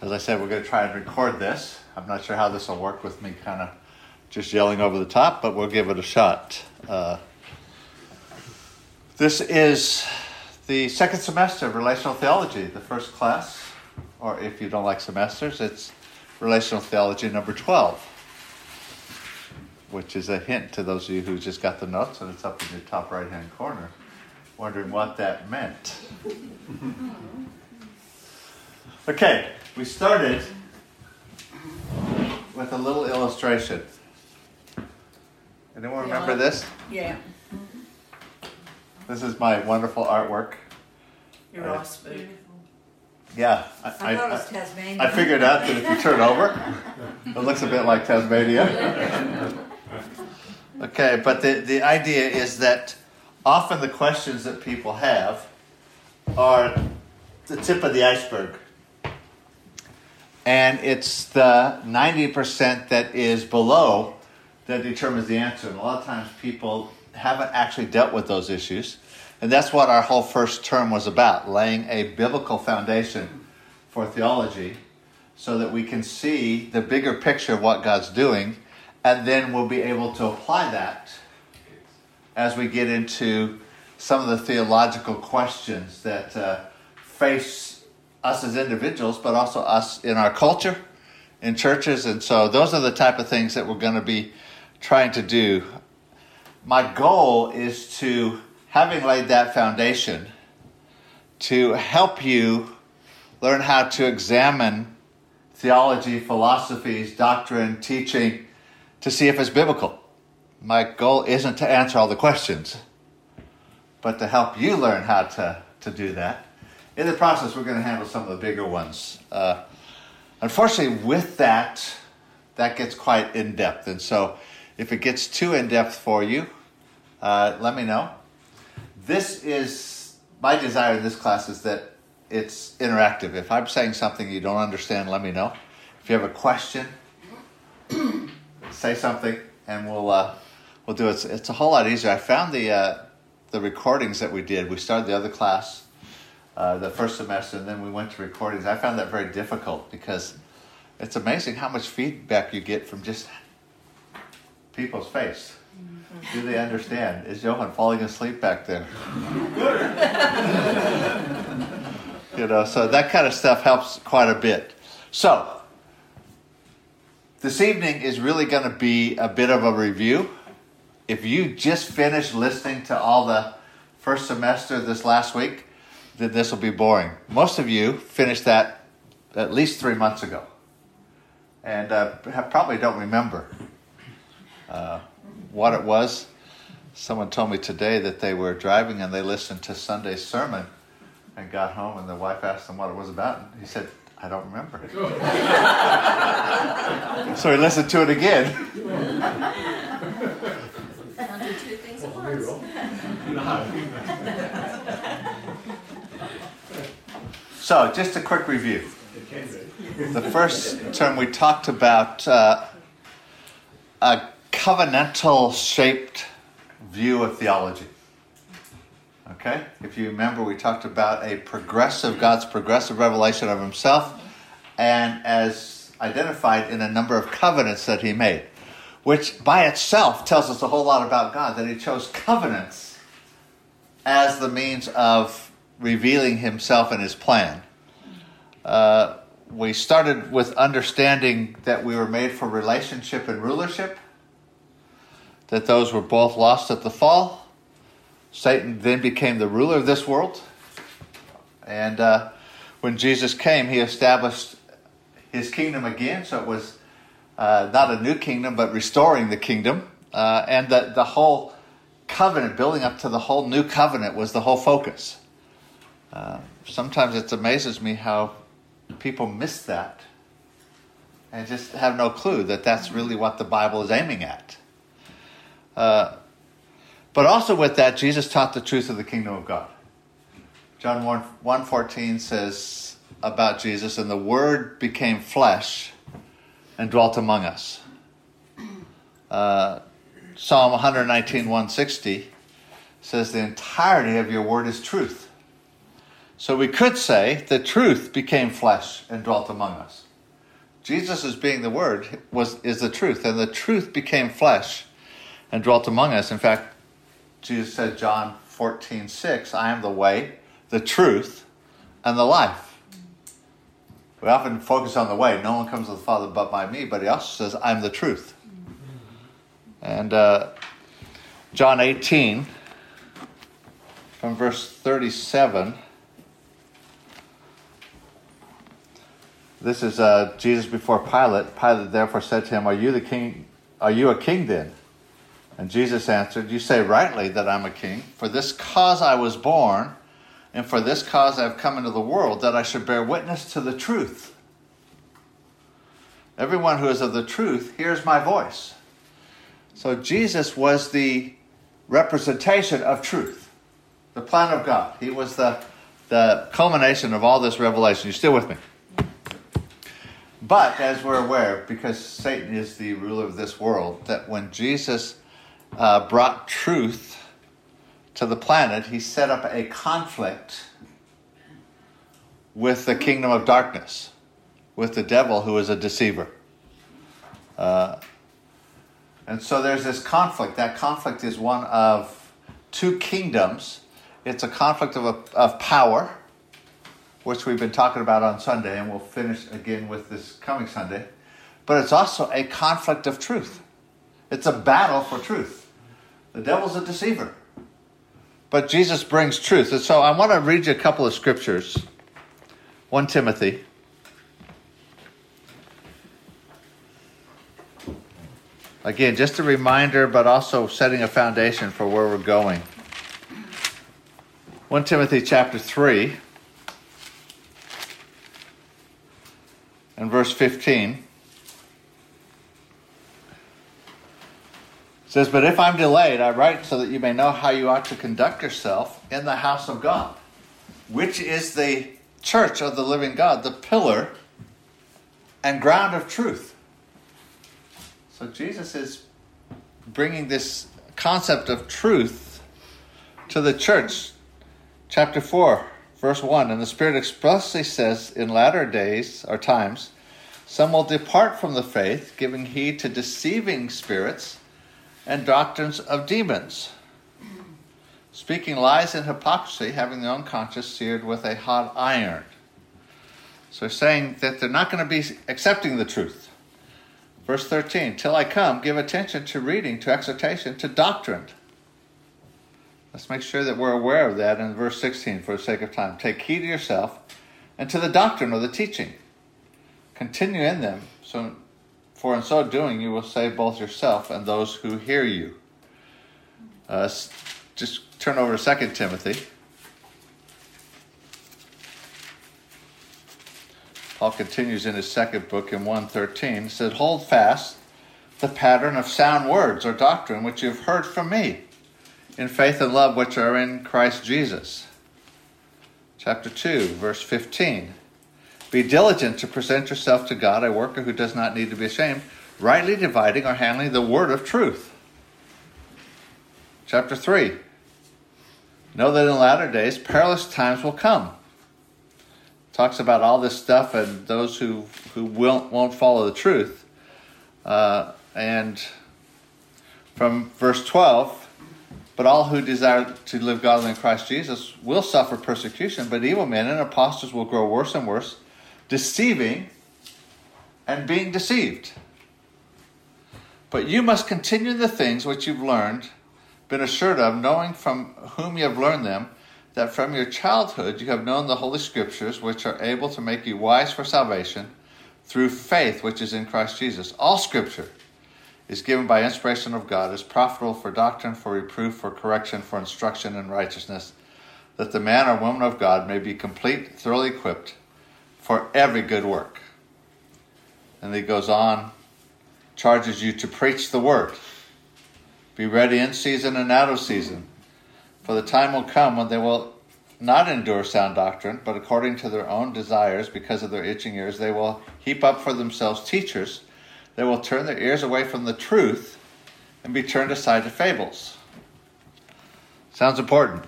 As I said, we're going to try and record this. I'm not sure how this will work with me kind of just yelling over the top, but we'll give it a shot. Uh, this is the second semester of relational theology, the first class, or if you don't like semesters, it's relational theology number 12, which is a hint to those of you who just got the notes, and it's up in the top right hand corner, wondering what that meant. Okay, we started with a little illustration. Anyone remember this? Yeah, This is my wonderful artwork. your Right. raw spoon. Yeah, I, I thought it was I, Tasmania. I figured out that if you turn over, it looks a bit like Tasmania. Okay, but the, the idea is that often the questions that people have are the tip of the iceberg. And it's the 90% that is below that determines the answer. And a lot of times people haven't actually dealt with those issues. And that's what our whole first term was about laying a biblical foundation for theology so that we can see the bigger picture of what God's doing. And then we'll be able to apply that as we get into some of the theological questions that uh, face us as individuals, but also us in our culture, in churches. And so those are the type of things that we're going to be trying to do. My goal is to, having laid that foundation, to help you learn how to examine theology, philosophies, doctrine, teaching, to see if it's biblical. My goal isn't to answer all the questions, but to help you learn how to, to do that. In the process, we're going to handle some of the bigger ones. Uh, unfortunately, with that, that gets quite in depth. And so, if it gets too in depth for you, uh, let me know. This is my desire in this class is that it's interactive. If I'm saying something you don't understand, let me know. If you have a question, say something, and we'll uh, we'll do it. It's, it's a whole lot easier. I found the uh, the recordings that we did. We started the other class uh, the first semester, and then we went to recordings. I found that very difficult because it's amazing how much feedback you get from just people's face. Do they understand? Is Johan falling asleep back there? you know, so that kind of stuff helps quite a bit. So, this evening is really going to be a bit of a review. If you just finished listening to all the first semester this last week, then this will be boring. Most of you finished that at least three months ago and uh, probably don't remember uh, what it was. Someone told me today that they were driving and they listened to Sunday's sermon and got home, and the wife asked him what it was about. And he said, I don't remember. so he listened to it again. Can't do two things at once. So, just a quick review. The first term we talked about uh, a covenantal shaped view of theology. Okay? If you remember, we talked about a progressive, God's progressive revelation of Himself, and as identified in a number of covenants that He made, which by itself tells us a whole lot about God, that He chose covenants as the means of revealing Himself and His plan. Uh, we started with understanding that we were made for relationship and rulership, that those were both lost at the fall. Satan then became the ruler of this world. And uh, when Jesus came, he established his kingdom again. So it was uh, not a new kingdom, but restoring the kingdom. Uh, and the, the whole covenant, building up to the whole new covenant, was the whole focus. Uh, sometimes it amazes me how people miss that and just have no clue that that's really what the Bible is aiming at. Uh, but also with that, Jesus taught the truth of the kingdom of God. John 1, 1.14 says about Jesus, and the Word became flesh and dwelt among us. Uh, Psalm 119, 160 says, The entirety of your word is truth. So we could say the truth became flesh and dwelt among us. Jesus as being the word was is the truth, and the truth became flesh and dwelt among us. In fact, Jesus said John 14, 6, I am the way, the truth, and the life. We often focus on the way. No one comes to the Father but by me, but he also says, I'm the truth. And uh, John 18, from verse 37. This is uh, Jesus before Pilate. Pilate therefore said to him, Are you the king? Are you a king then? And Jesus answered, You say rightly that I'm a king. For this cause I was born, and for this cause I have come into the world, that I should bear witness to the truth. Everyone who is of the truth hears my voice. So Jesus was the representation of truth, the plan of God. He was the, the culmination of all this revelation. You still with me? But as we're aware, because Satan is the ruler of this world, that when Jesus uh, brought truth to the planet, he set up a conflict with the kingdom of darkness, with the devil who is a deceiver. Uh, and so there's this conflict. That conflict is one of two kingdoms. It's a conflict of, of power, which we've been talking about on Sunday, and we'll finish again with this coming Sunday. But it's also a conflict of truth. It's a battle for truth. The devil's a deceiver. But Jesus brings truth. And so I want to read you a couple of scriptures. 1 Timothy Again, just a reminder, but also setting a foundation for where we're going. 1 Timothy chapter 3 and verse 15 says, But if I'm delayed, I write so that you may know how you ought to conduct yourself in the house of God, which is the church of the living God, the pillar and ground of truth. So Jesus is bringing this concept of truth to the church. Chapter 4, verse 1 And the Spirit expressly says, In latter days or times, some will depart from the faith, giving heed to deceiving spirits and doctrines of demons, speaking lies and hypocrisy, having their own conscience seared with a hot iron. So, saying that they're not going to be accepting the truth. Verse 13, till I come, give attention to reading, to exhortation, to doctrine. Let's make sure that we're aware of that in verse 16 for the sake of time. Take heed to yourself and to the doctrine or the teaching. Continue in them, so, for in so doing you will save both yourself and those who hear you. Uh, just turn over to 2 Timothy. Paul continues in his second book in 113, He said, Hold fast the pattern of sound words or doctrine which you've heard from me, in faith and love which are in Christ Jesus. Chapter 2, verse 15. Be diligent to present yourself to God, a worker who does not need to be ashamed, rightly dividing or handling the word of truth. Chapter 3. Know that in latter days perilous times will come talks about all this stuff and those who who won't won't follow the truth. Uh, and from verse twelve, but all who desire to live godly in Christ Jesus will suffer persecution. But evil men and impostors will grow worse and worse, deceiving and being deceived. But you must continue the things which you've learned, been assured of, knowing from whom you have learned them that from your childhood you have known the Holy Scriptures, which are able to make you wise for salvation through faith which is in Christ Jesus. All Scripture is given by inspiration of God, is profitable for doctrine, for reproof, for correction, for instruction in righteousness, that the man or woman of God may be complete, thoroughly equipped for every good work. And he goes on, charges you to preach the word. Be ready in season and out of season for the time will come when they will not endure sound doctrine, but according to their own desires, because of their itching ears, they will heap up for themselves teachers. They will turn their ears away from the truth and be turned aside to fables. Sounds important.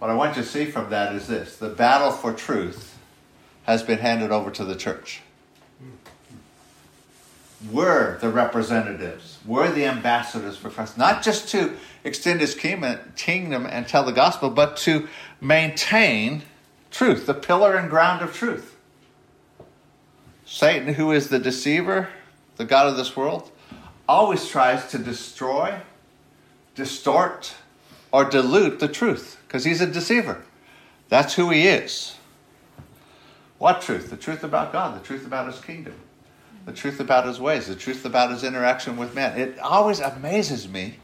what I want you to see from that is this the battle for truth has been handed over to the church. We're the representatives, we're the ambassadors for Christ, not just to extend his kingdom and tell the gospel, but to maintain truth, the pillar and ground of truth. Satan, who is the deceiver, the God of this world, always tries to destroy, distort, or dilute the truth because he's a deceiver. That's who he is. What truth? The truth about God, the truth about his kingdom, the truth about his ways, the truth about his interaction with men. It always amazes me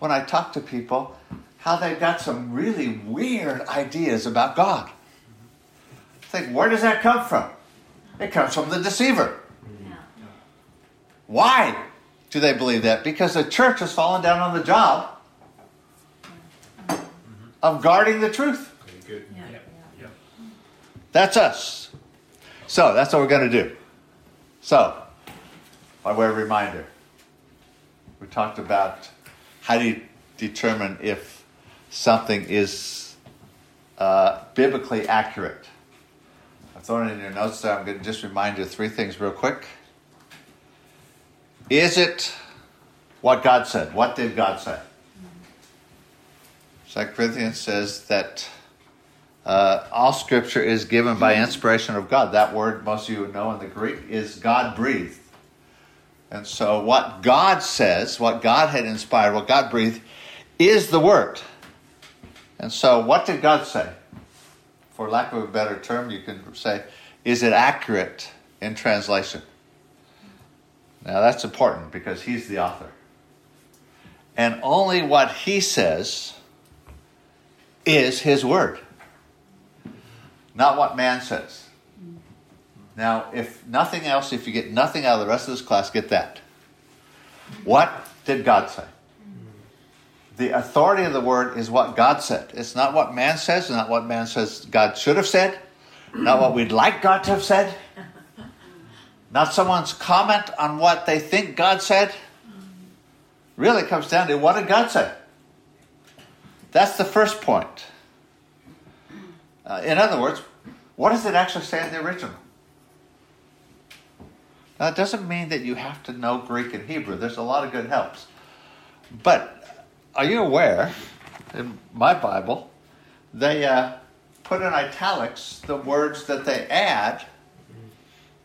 when I talk to people how they've got some really weird ideas about God. I think, where does that come from? It comes from the deceiver. Why do they believe that? Because the church has fallen down on the job of guarding the truth. Good. Yeah. That's us. So that's what we're going to do. So, by way of reminder, we talked about how do you determine if something is uh, biblically accurate. Thrown in your notes there. I'm going to just remind you three things real quick. Is it what God said? What did God say? Second Corinthians says that uh, all Scripture is given by inspiration of God. That word, most of you know in the Greek, is God breathed. And so, what God says, what God had inspired, what God breathed, is the Word. And so, what did God say? For lack of a better term, you can say, is it accurate in translation? Now, that's important because He's the author. And only what He says is His Word, not what man says. Now, if nothing else, if you get nothing out of the rest of this class, get that. What did God say? The authority of the Word is what God said. It's not what man says, not what man says God should have said, not what we'd like God to have said, not someone's comment on what they think God said. Really comes down to what did God say? That's the first point. Uh, in other words, what does it actually say in the original? Now, it doesn't mean that you have to know Greek and Hebrew. There's a lot of good helps. But are you aware, in my Bible, they uh, put in italics the words that they add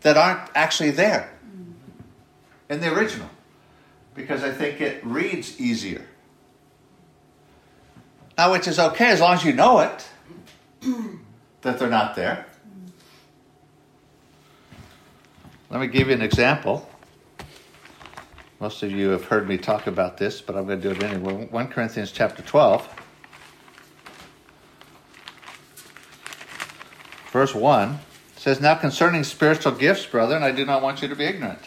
that aren't actually there in the original because I think it reads easier. Now, which is okay as long as you know it, that they're not there. Let me give you an example. Most of you have heard me talk about this, but I'm going to do it anyway. 1 Corinthians chapter 12, verse 1 says, Now concerning spiritual gifts, brethren, I do not want you to be ignorant.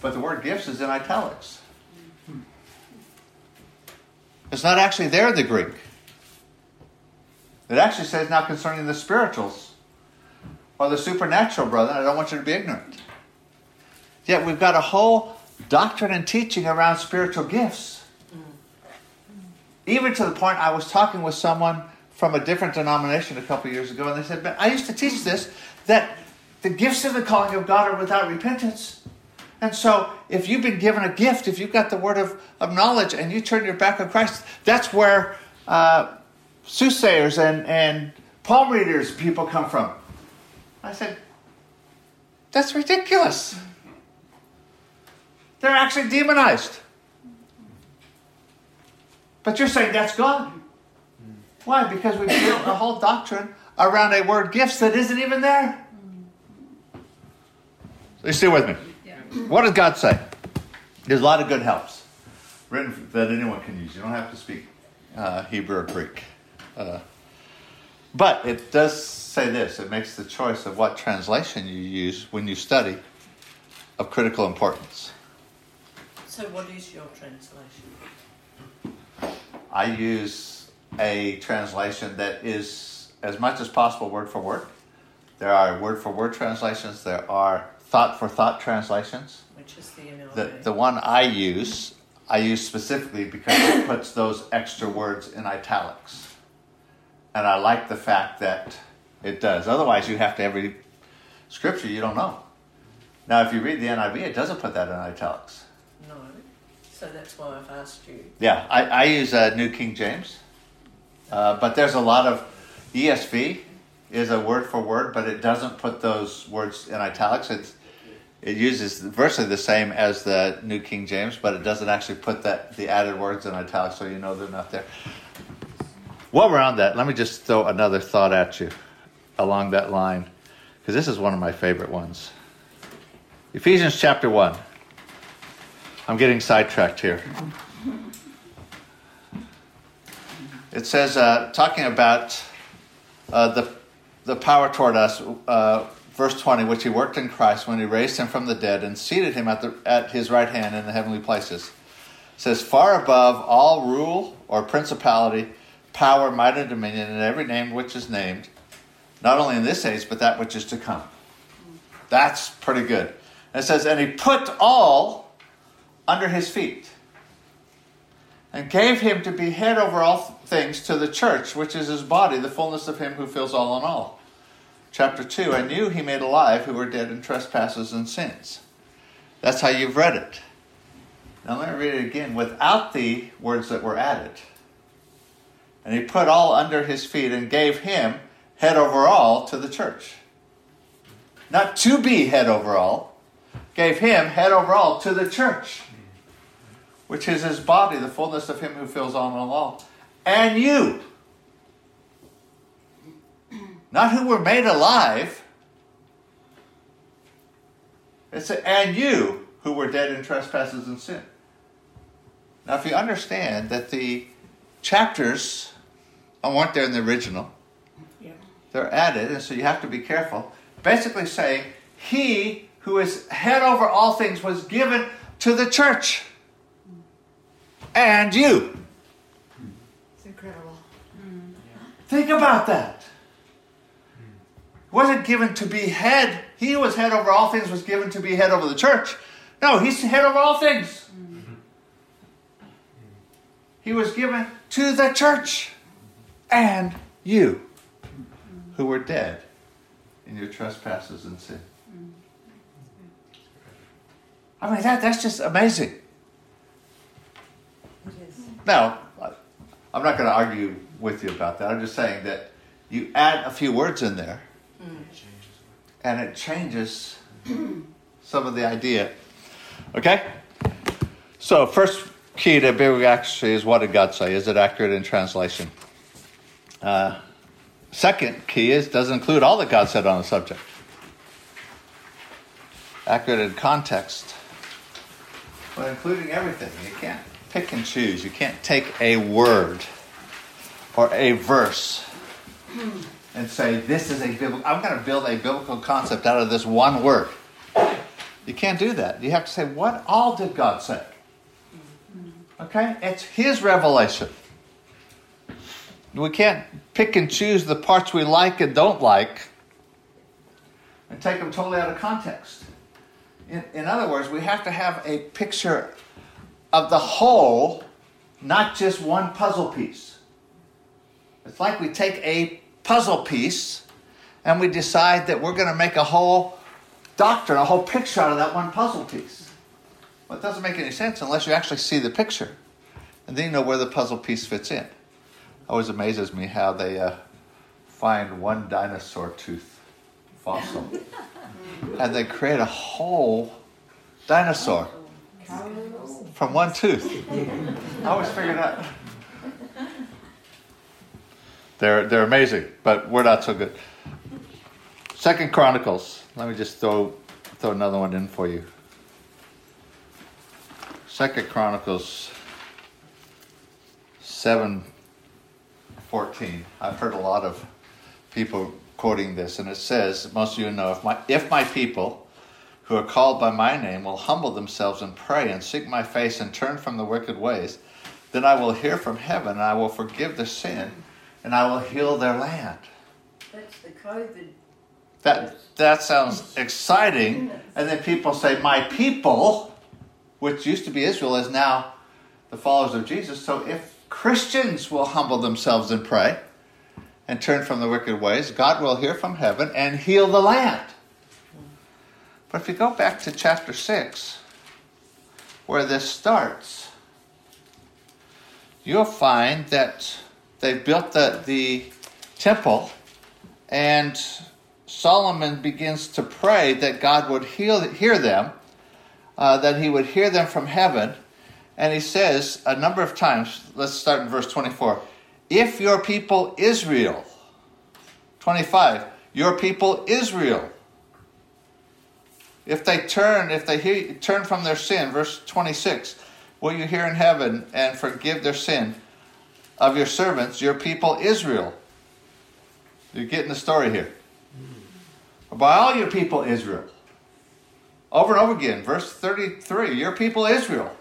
But the word gifts is in italics. It's not actually there in the Greek. It actually says, now concerning the spirituals or the supernatural, brother, I don't want you to be ignorant. Yet we've got a whole doctrine and teaching around spiritual gifts. Even to the point I was talking with someone from a different denomination a couple years ago, and they said, I used to teach this that the gifts of the calling of God are without repentance. And so, if you've been given a gift, if you've got the word of, of knowledge and you turn your back on Christ, that's where uh, soothsayers and, and palm readers people come from. I said, that's ridiculous. They're actually demonized. But you're saying that's God. Why? Because we built a whole doctrine around a word gifts that isn't even there. So you stay with me. What does God say? There's a lot of good helps written that anyone can use. You don't have to speak uh, Hebrew or Greek. Uh, but it does say this it makes the choice of what translation you use when you study of critical importance. So, what is your translation? I use a translation that is as much as possible word for word. There are word for word translations, there are thought for thought translations. Which is the? The, the one I use, I use specifically because it puts those extra words in italics. And I like the fact that it does. Otherwise, you have to every scripture you don't know. Now, if you read the NIV, it doesn't put that in italics. So that's why I've asked you. Yeah, I, I use uh, New King James, uh, but there's a lot of ESV is a word for word, but it doesn't put those words in italics. It's it uses virtually the same as the New King James, but it doesn't actually put that the added words in italics, so you know they're not there. While we're on that, let me just throw another thought at you along that line, because this is one of my favorite ones. Ephesians chapter 1. I'm getting sidetracked here. It says, uh, talking about uh, the, the power toward us, uh, verse 20, which he worked in Christ when he raised him from the dead and seated him at, the, at his right hand in the heavenly places. It says, far above all rule or principality, power, might, and dominion, and every name which is named, not only in this age, but that which is to come. That's pretty good. And it says, and he put all under his feet and gave him to be head over all things to the church, which is his body, the fullness of him who fills all in all. Chapter 2 I knew he made alive who were dead in trespasses and sins. That's how you've read it. Now let me read it again without the words that were added. And he put all under his feet and gave him head over all to the church. Not to be head over all, gave him head over all to the church, which is his body, the fullness of him who fills all in all. And you, not who were made alive, it's a, and you who were dead in trespasses and sin. Now, if you understand that the chapters weren't there in the original, Yeah. they're added, and so you have to be careful. Basically, saying, He who is head over all things was given to the church. And you. It's incredible. Hmm. Think about that. Wasn't given to be head. He was head over all things was given to be head over the church. No, he's head over all things. Hmm. He was given to the church and you who were dead in your trespasses and sin. Hmm. I mean, that, that's just amazing. Now, I'm not going to argue with you about that. I'm just saying that you add a few words in there and it changes some of the idea. Okay? So, first key to biblical accuracy is what did God say? Is it accurate in translation? Uh, second key is does it include all that God said on the subject? Accurate in context. But including everything. You can't pick and choose. You can't take a word or a verse and say, This is a biblical, I'm going to build a biblical concept out of this one word. You can't do that. You have to say, What all did God say? Okay? It's His revelation. We can't pick and choose the parts we like and don't like and take them totally out of context. In, in other words, we have to have a picture of the whole, not just one puzzle piece. It's like we take a puzzle piece and we decide that we're going to make a whole doctrine, a whole picture out of that one puzzle piece. Well, it doesn't make any sense unless you actually see the picture. And then you know where the puzzle piece fits in. Always amazes me how they uh, find one dinosaur tooth fossil and they create a whole dinosaur from one tooth. I always figured that. They're, they're amazing, but we're not so good. Second Chronicles. Let me just throw throw another one in for you. Second Chronicles seven fourteen. I've heard a lot of people quoting this, and it says, most of you know, if my if my people who are called by my name will humble themselves and pray and seek my face and turn from the wicked ways, then I will hear from heaven and I will forgive their sin and I will heal their land. That's the COVID. That that sounds exciting. And then people say, My people, which used to be Israel, is now the followers of Jesus. So if Christians will humble themselves and pray and turn from the wicked ways, God will hear from heaven and heal the land. But if you go back to chapter 6, where this starts, you'll find that they built the, the temple and Solomon begins to pray that God would heal, hear them, uh, that he would hear them from heaven. And he says a number of times, let's start in verse 24 if your people Israel, 25, your people Israel, if they turn, if they hear, turn from their sin, verse 26, will you hear in heaven and forgive their sin of your servants, your people Israel? You're getting the story here. Hmm. By all your people Israel. Over and over again, verse 33, your people Israel.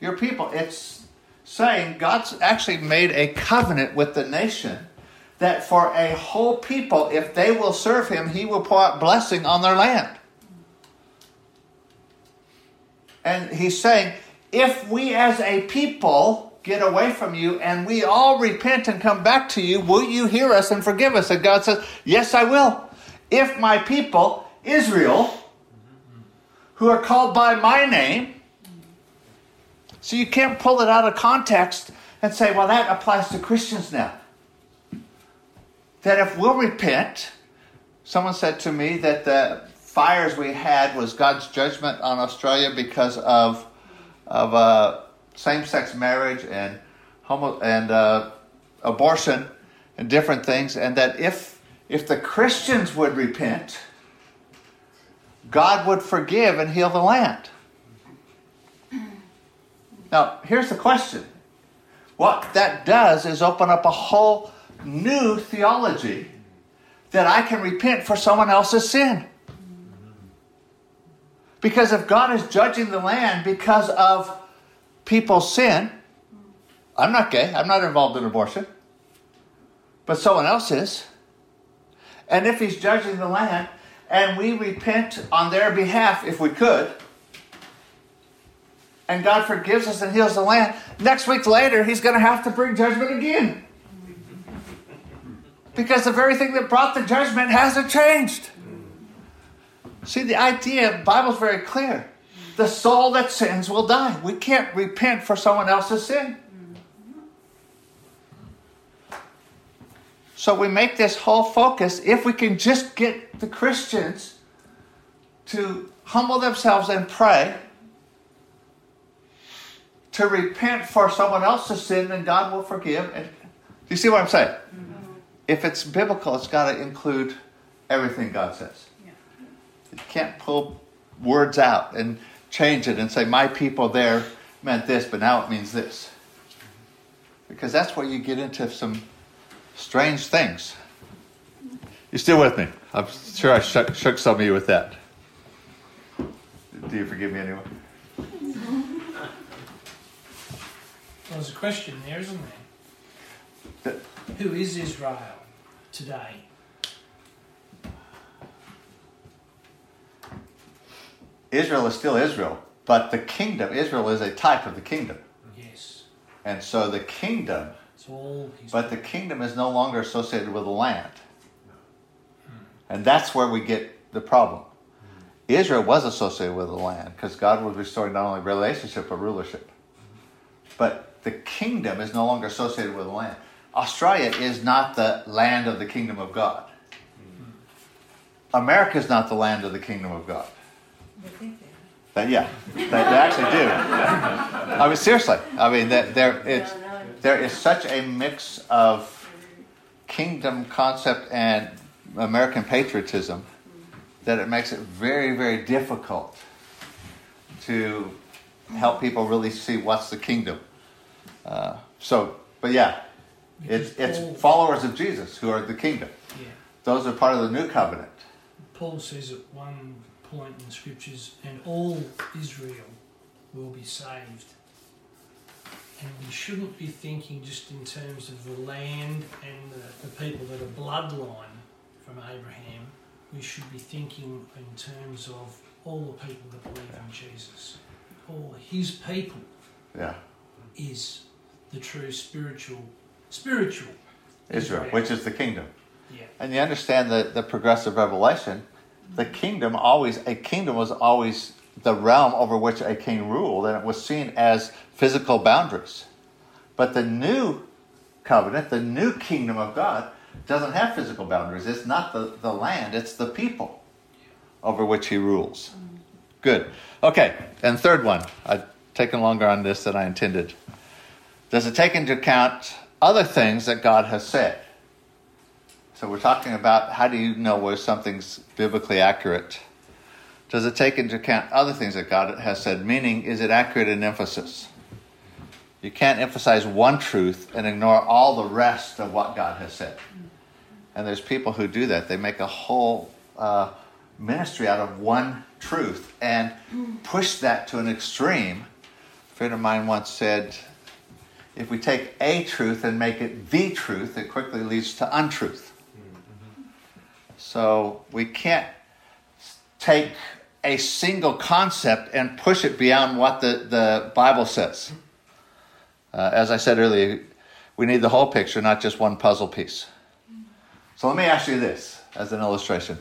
Your people. It's saying God's actually made a covenant with the nation that for a whole people, if they will serve him, he will pour out blessing on their land. And he's saying, if we as a people get away from you and we all repent and come back to you, will you hear us and forgive us? And God says, Yes, I will. If my people, Israel, who are called by my name, so you can't pull it out of context and say, well, that applies to Christians now. That if we'll repent, someone said to me that the fires we had was God's judgment on Australia because of of uh, same-sex marriage and homo and uh, abortion and different things, and that if if the Christians would repent, God would forgive and heal the land. Now, here's the question. What that does is open up a whole new theology that I can repent for someone else's sin. Because if God is judging the land because of people's sin, I'm not gay, I'm not involved in abortion, but someone else is. And if He's judging the land and we repent on their behalf if we could, and God forgives us and heals the land, next week later He's going to have to bring judgment again. Because the very thing that brought the judgment hasn't changed. See, the idea, the Bible's very clear. The soul that sins will die. We can't repent for someone else's sin. So we make this whole focus if we can just get the Christians to humble themselves and pray, to repent for someone else's sin, then God will forgive. And do you see what I'm saying? Mm-hmm. If it's biblical, it's got to include everything God says. You can't pull words out and change it and say, my people there meant this, but now it means this. Because that's where you get into some strange things. You still with me? I'm sure I shook, shook some of you with that. Do you forgive me anyway? Well, there's a question there, isn't there? Who is Israel today? Israel is still Israel, but the kingdom, Israel is a type of the kingdom. Yes. And so the kingdom, It's all but the kingdom is no longer associated with the land. Hmm. And that's where we get the problem. Hmm. Israel was associated with the land because God was restoring not only relationship but rulership. Hmm. But the kingdom is no longer associated with the land. Australia is not the land of the kingdom of God. America is not the land of the kingdom of God. They think they But yeah, they, they actually do. I mean, seriously. I mean, there it's there is such a mix of kingdom concept and American patriotism that it makes it very, very difficult to help people really see what's the kingdom. Uh, so, but yeah, it's it's followers of Jesus who are the kingdom. yeah. Those are part of the new covenant. Paul says at one point in the scriptures, and all Israel will be saved. And we shouldn't be thinking just in terms of the land and the, the people that are bloodline from Abraham. We should be thinking in terms of all the people that believe in Jesus, all his people. Yeah. is the true spiritual, spiritual Israel, which is the kingdom. Yeah. And you understand the, the progressive revelation, the kingdom always, a kingdom was always the realm over which a king ruled, and it was seen as physical boundaries. But the new covenant, the new kingdom of God, doesn't have physical boundaries. It's not the, the land, it's the people over which he rules. Good. Okay, and third one. I've taken longer on this than I intended. Does it take into account other things that God has said? So we're talking about how do you know where something's biblically accurate? Does it take into account other things that God has said? Meaning, is it accurate in emphasis? You can't emphasize one truth and ignore all the rest of what God has said. And there's people who do that. They make a whole uh, ministry out of one truth and push that to an extreme. A friend of mine once said, if we take a truth and make it the truth, it quickly leads to untruth. So we can't take a single concept and push it beyond what the, the Bible says. Uh, as I said earlier, we need the whole picture, not just one puzzle piece. So let me ask you this as an illustration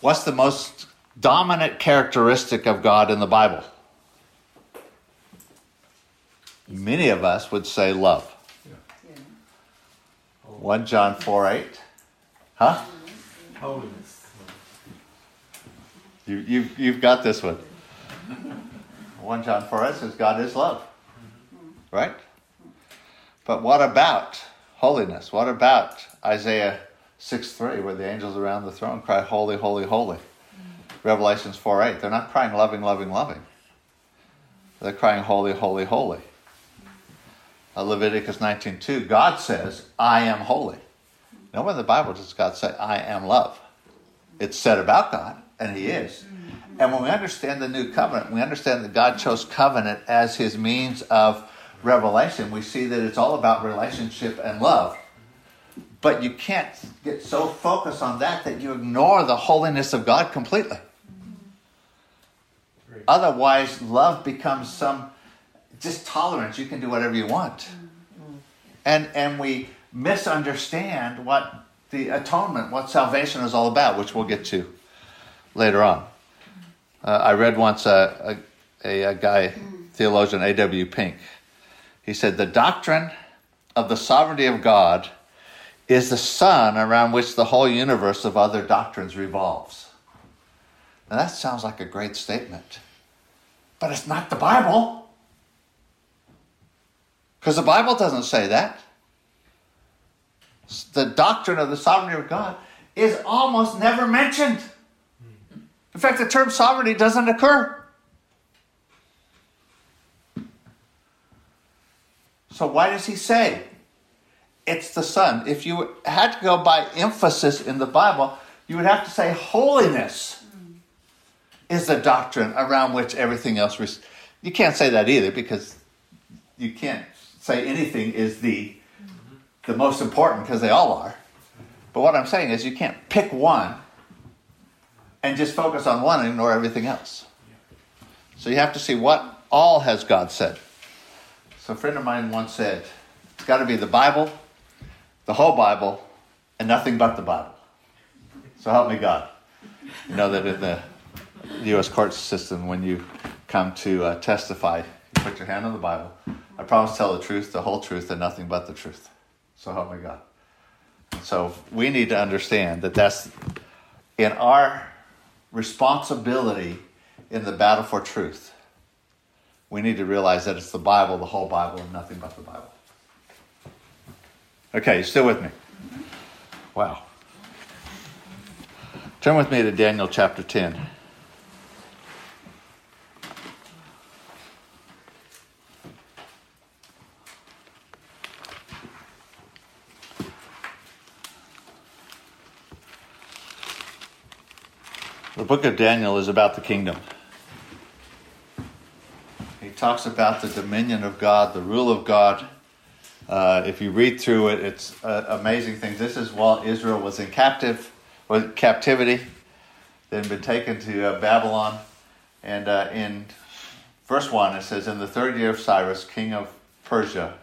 What's the most dominant characteristic of God in the Bible? Many of us would say love. Yeah. 1 John 4 8. Huh? Holiness. You, you've, you've got this one. 1 John 4 8 says God is love. Right? But what about holiness? What about Isaiah 6 3, where the angels around the throne cry, Holy, holy, holy? Revelations 4 8. They're not crying loving, loving, loving. They're crying holy, holy, holy. Uh, Leviticus 19 2, God says, I am holy. Nowhere in the Bible does God say, I am love. It's said about God, and He is. And when we understand the new covenant, we understand that God chose covenant as His means of revelation. We see that it's all about relationship and love. But you can't get so focused on that that you ignore the holiness of God completely. Otherwise, love becomes some just tolerance. You can do whatever you want. Mm-hmm. And, and we misunderstand what the atonement, what salvation is all about, which we'll get to later on. Uh, I read once a, a, a guy, theologian A.W. Pink. He said, The doctrine of the sovereignty of God is the sun around which the whole universe of other doctrines revolves. Now that sounds like a great statement, but it's not the Bible. Because the Bible doesn't say that. The doctrine of the sovereignty of God is almost never mentioned. In fact, the term sovereignty doesn't occur. So, why does he say it's the sun? If you had to go by emphasis in the Bible, you would have to say holiness is the doctrine around which everything else. You can't say that either because you can't say anything is the the most important because they all are. But what I'm saying is you can't pick one and just focus on one and ignore everything else. So you have to see what all has God said. So a friend of mine once said, it's got to be the Bible, the whole Bible, and nothing but the Bible. So help me God. You know that in the U.S. court system, when you come to uh, testify, you put your hand on the Bible. I promise to tell the truth, the whole truth, and nothing but the truth. So help me God. So we need to understand that that's in our responsibility in the battle for truth. We need to realize that it's the Bible, the whole Bible, and nothing but the Bible. Okay, you still with me? Mm-hmm. Wow. Turn with me to Daniel chapter 10. The book of Daniel is about the kingdom. He talks about the dominion of God, the rule of God. Uh, if you read through it, it's uh, amazing things. This is while Israel was in captive, was captivity, then been taken to uh, Babylon, and uh, in verse one it says, "In the third year of Cyrus, king of Persia,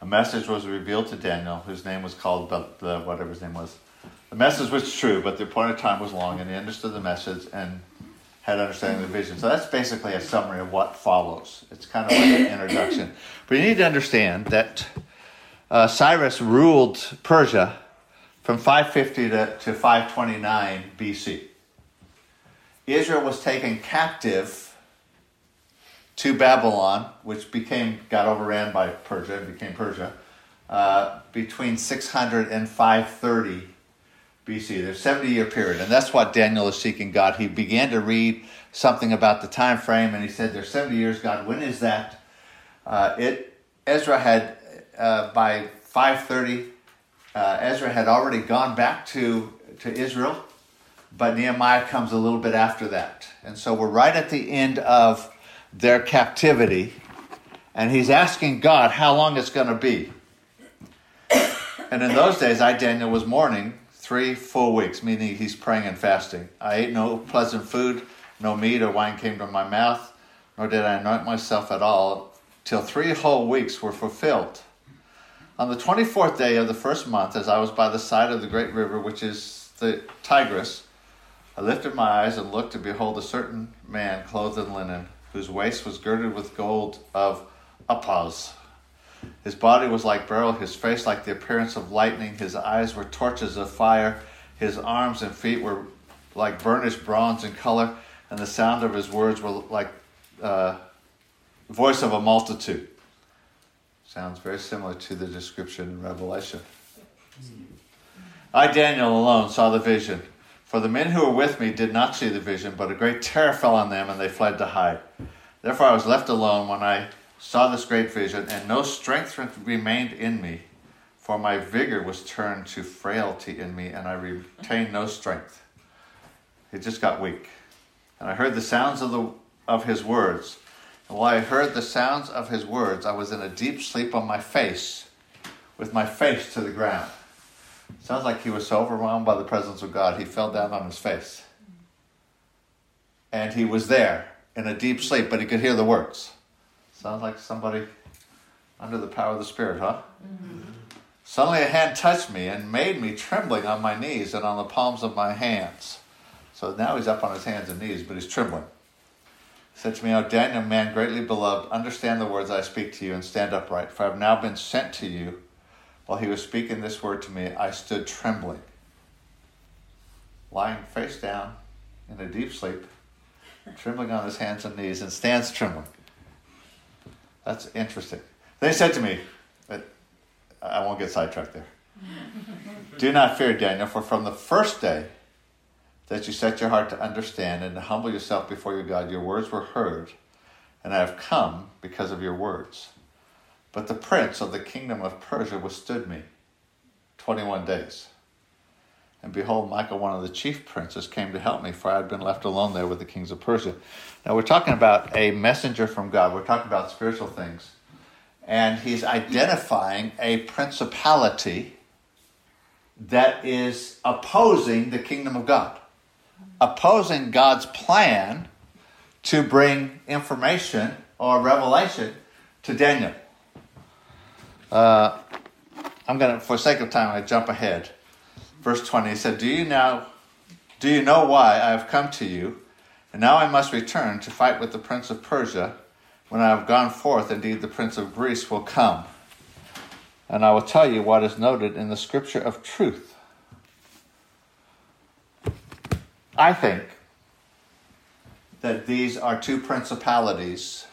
a message was revealed to Daniel, whose name was called whatever his name was. The message was true, but the appointed time was long, and he understood the message and had understanding of the vision. So that's basically a summary of what follows. It's kind of like an introduction. But you need to understand that uh, Cyrus ruled Persia from 550 to, to 529 BC. Israel was taken captive to Babylon, which became got overran by Persia and became Persia, uh, between 600 and 530 BC. There's 70 year period, and that's what Daniel is seeking God. He began to read something about the time frame, and he said, "There's 70 years, God. When is that?" Uh, it Ezra had uh, by 530. Uh, Ezra had already gone back to to Israel, but Nehemiah comes a little bit after that, and so we're right at the end of their captivity, and he's asking God how long it's going to be. And in those days, I Daniel was mourning three full weeks, meaning he's praying and fasting. I ate no pleasant food, no meat or wine came to my mouth, nor did I anoint myself at all, till three whole weeks were fulfilled. On the 24th day of the first month, as I was by the side of the great river, which is the Tigris, I lifted my eyes and looked, to behold, a certain man clothed in linen, whose waist was girded with gold of Uphaz his body was like beryl, his face like the appearance of lightning, his eyes were torches of fire, his arms and feet were like burnished bronze in color, and the sound of his words were like uh, the voice of a multitude. Sounds very similar to the description in Revelation. I, Daniel, alone saw the vision. For the men who were with me did not see the vision, but a great terror fell on them, and they fled to hide. Therefore, I was left alone when I saw this great vision, and no strength remained in me, for my vigor was turned to frailty in me, and I retained no strength. It just got weak. And I heard the sounds of, the, of his words. And while I heard the sounds of his words, I was in a deep sleep on my face, with my face to the ground. Sounds like he was so overwhelmed by the presence of God, he fell down on his face. And he was there in a deep sleep, but he could hear the words. Sounds like somebody under the power of the Spirit, huh? Mm-hmm. Suddenly a hand touched me and made me trembling on my knees and on the palms of my hands. So now he's up on his hands and knees, but he's trembling. He said to me, O Daniel, man greatly beloved, understand the words I speak to you and stand upright, for I have now been sent to you. While he was speaking this word to me, I stood trembling, lying face down in a deep sleep, trembling on his hands and knees, and stands trembling. That's interesting. They said to me, I won't get sidetracked there. Do not fear, Daniel, for from the first day that you set your heart to understand and to humble yourself before your God, your words were heard, and I have come because of your words. But the prince of the kingdom of Persia withstood me 21 days. And behold, Michael, one of the chief princes, came to help me, for I had been left alone there with the kings of Persia. Now, we're talking about a messenger from God. We're talking about spiritual things. And he's identifying a principality that is opposing the kingdom of God, opposing God's plan to bring information or revelation to Daniel. Uh, I'm going to, for sake of time, I jump ahead verse 20, he said, Do you now do you know why I have come to you? And now I must return to fight with the prince of Persia. When I have gone forth, indeed the prince of Greece will come. And I will tell you what is noted in the scripture of truth. I think that these are two principalities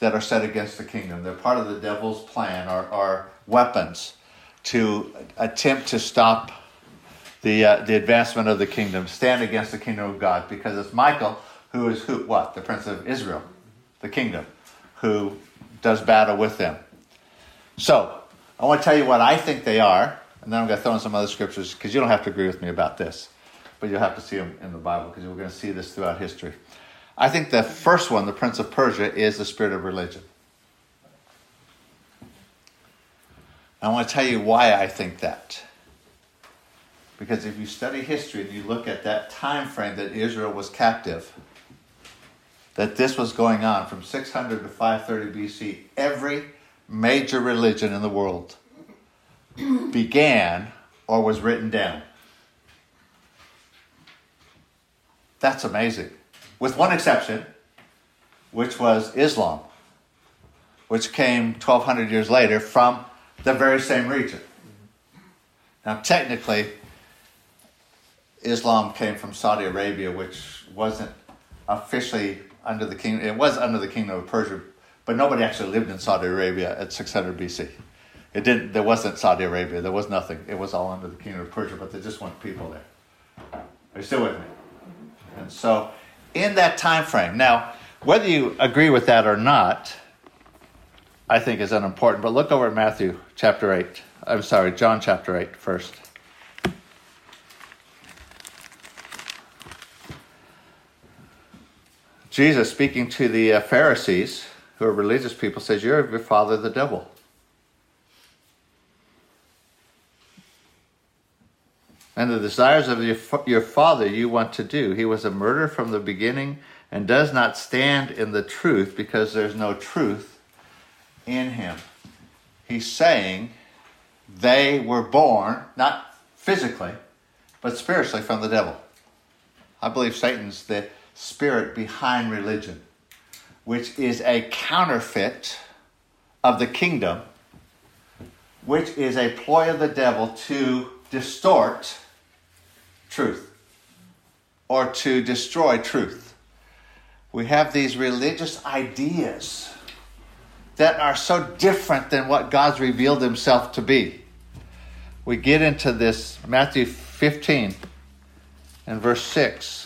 that are set against the kingdom. They're part of the devil's plan, or, or weapons to attempt to stop the, uh, the advancement of the kingdom, stand against the kingdom of God, because it's Michael who is who, what? The prince of Israel, the kingdom, who does battle with them. So, I want to tell you what I think they are, and then I'm going to throw in some other scriptures, because you don't have to agree with me about this, but you'll have to see them in the Bible, because we're going to see this throughout history. I think the first one, the prince of Persia, is the spirit of religion. I want to tell you why I think that. Because if you study history and you look at that time frame that Israel was captive, that this was going on from 600 to 530 BC, every major religion in the world began or was written down. That's amazing. With one exception, which was Islam, which came 1200 years later from the very same region. Now, technically, Islam came from Saudi Arabia, which wasn't officially under the king. It was under the kingdom of Persia, but nobody actually lived in Saudi Arabia at 600 BC. It didn't. There wasn't Saudi Arabia. There was nothing. It was all under the kingdom of Persia, but there just weren't people there. Are you still with me? And so, in that time frame, now whether you agree with that or not, I think is unimportant. But look over at Matthew chapter eight. I'm sorry, John chapter eight first. Jesus, speaking to the uh, Pharisees, who are religious people, says, You're of your father, the devil. And the desires of your, your father you want to do. He was a murderer from the beginning and does not stand in the truth because there's no truth in him. He's saying they were born, not physically, but spiritually from the devil. I believe Satan's the spirit behind religion, which is a counterfeit of the kingdom, which is a ploy of the devil to distort truth or to destroy truth. We have these religious ideas that are so different than what God's revealed himself to be. We get into this Matthew 15 and verse 6.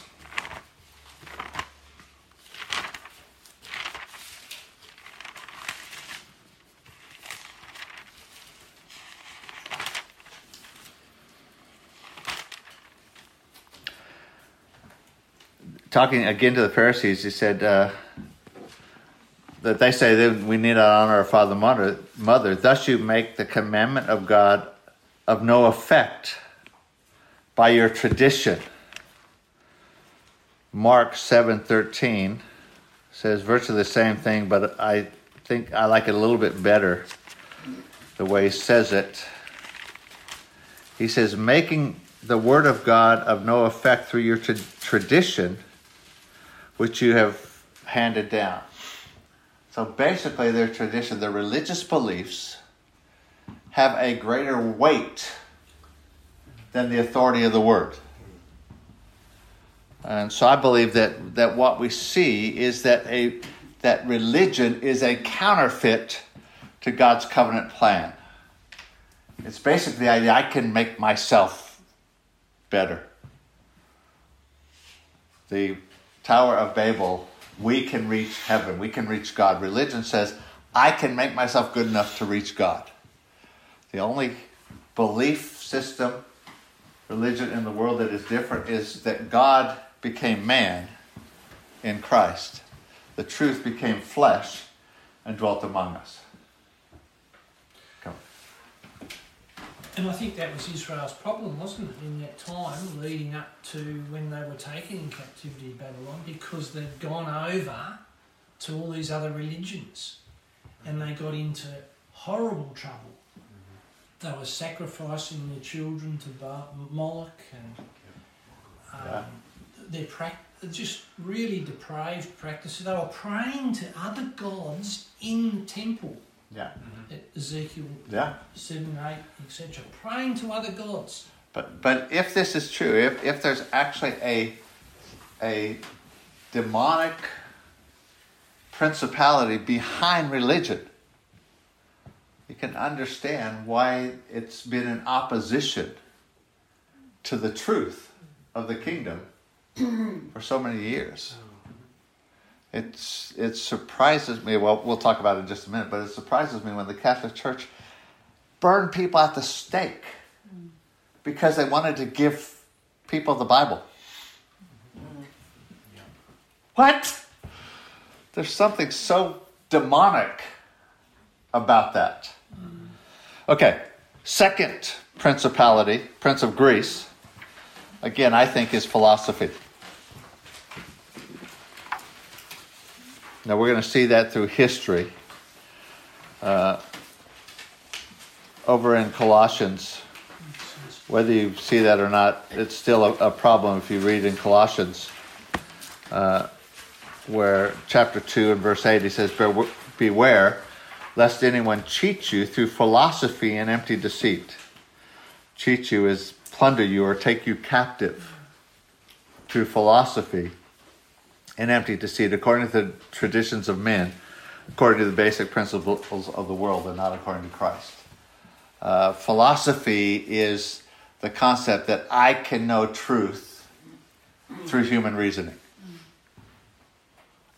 Talking again to the Pharisees, he said uh, that they say that we need to honor our father and mother, mother. Thus, you make the commandment of God of no effect by your tradition. Mark seven thirteen says virtually the same thing, but I think I like it a little bit better the way he says it. He says, making the word of God of no effect through your tra- tradition which you have handed down. So basically, their tradition, their religious beliefs, have a greater weight than the authority of the word. And so I believe that, that what we see is that a that religion is a counterfeit to God's covenant plan. It's basically the idea I can make myself better. The Tower of Babel, we can reach heaven, we can reach God. Religion says, I can make myself good enough to reach God. The only belief system, religion in the world that is different is that God became man in Christ. The truth became flesh and dwelt among us. And I think that was Israel's problem, wasn't it, in that time leading up to when they were taken in captivity Babylon, because they'd gone over to all these other religions and they got into horrible trouble. They were sacrificing their children to Moloch and um, their pra- just really depraved practices. They were praying to other gods in the temple yeah. Mm-hmm. Ezekiel yeah. 7, 8, etc. Praying to other gods. But, but if this is true, if, if there's actually a, a demonic principality behind religion, you can understand why it's been in opposition to the truth of the kingdom for so many years. Mm-hmm. It's, it surprises me. Well, we'll talk about it in just a minute, but it surprises me when the Catholic Church burned people at the stake because they wanted to give people the Bible. What? There's something so demonic about that. Okay, second principality, Prince of Greece, again, I think is philosophy. Now we're going to see that through history. Uh, over in Colossians, whether you see that or not, it's still a, a problem if you read in Colossians, uh, where chapter 2 and verse 8, he says, Beware lest anyone cheat you through philosophy and empty deceit. Cheat you is plunder you or take you captive through philosophy and empty deceit, according to the traditions of men, according to the basic principles of the world, and not according to Christ. Uh, philosophy is the concept that I can know truth through human reasoning.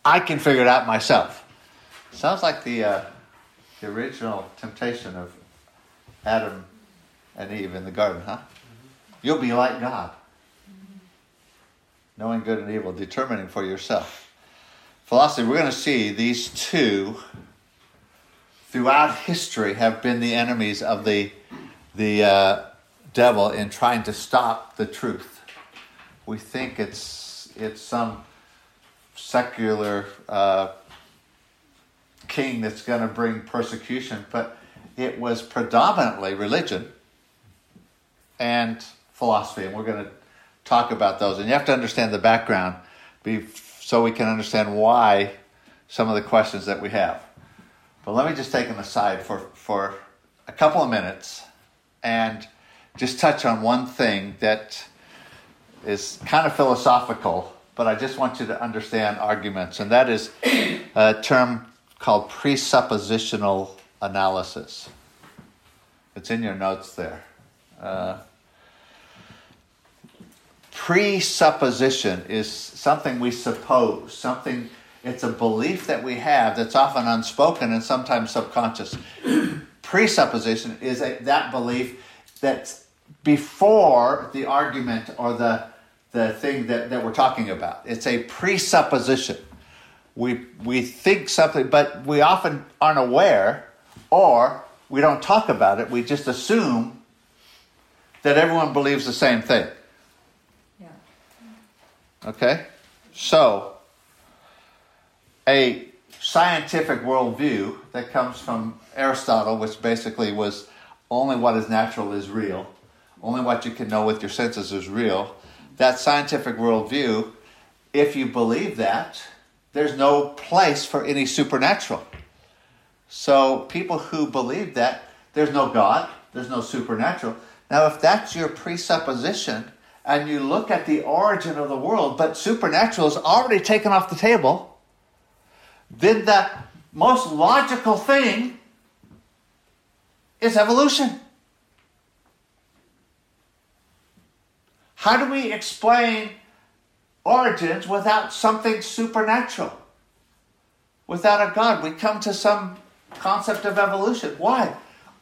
I can figure it out myself. Sounds like the uh, the original temptation of Adam and Eve in the garden, huh? You'll be like God, knowing good and evil, determining for yourself. Philosophy, we're going to see these two throughout history have been the enemies of the, the uh, devil in trying to stop the truth. We think it's, it's some secular uh, king that's going to bring persecution, but it was predominantly religion and philosophy, and we're going to talk about those. And you have to understand the background so we can understand why some of the questions that we have. But let me just take an aside for, for a couple of minutes and just touch on one thing that is kind of philosophical, but I just want you to understand arguments, and that is a term called presuppositional analysis. It's in your notes there. Uh, presupposition is something we suppose, something, it's a belief that we have that's often unspoken and sometimes subconscious. presupposition is a, that belief that's before the argument or the, the thing that, that we're talking about. It's a presupposition we we think something, but we often aren't aware, or we don't talk about it. We just assume that everyone believes the same thing. Okay, so a scientific worldview that comes from Aristotle, which basically was only what is natural is real, only what you can know with your senses is real. That scientific worldview, if you believe that, there's no place for any supernatural. So people who believe that there's no God, there's no supernatural. Now, if that's your presupposition, and you look at the origin of the world, but supernatural is already taken off the table, then the most logical thing is evolution. How do we explain origins without something supernatural. Without a God, we come to some concept of evolution. Why?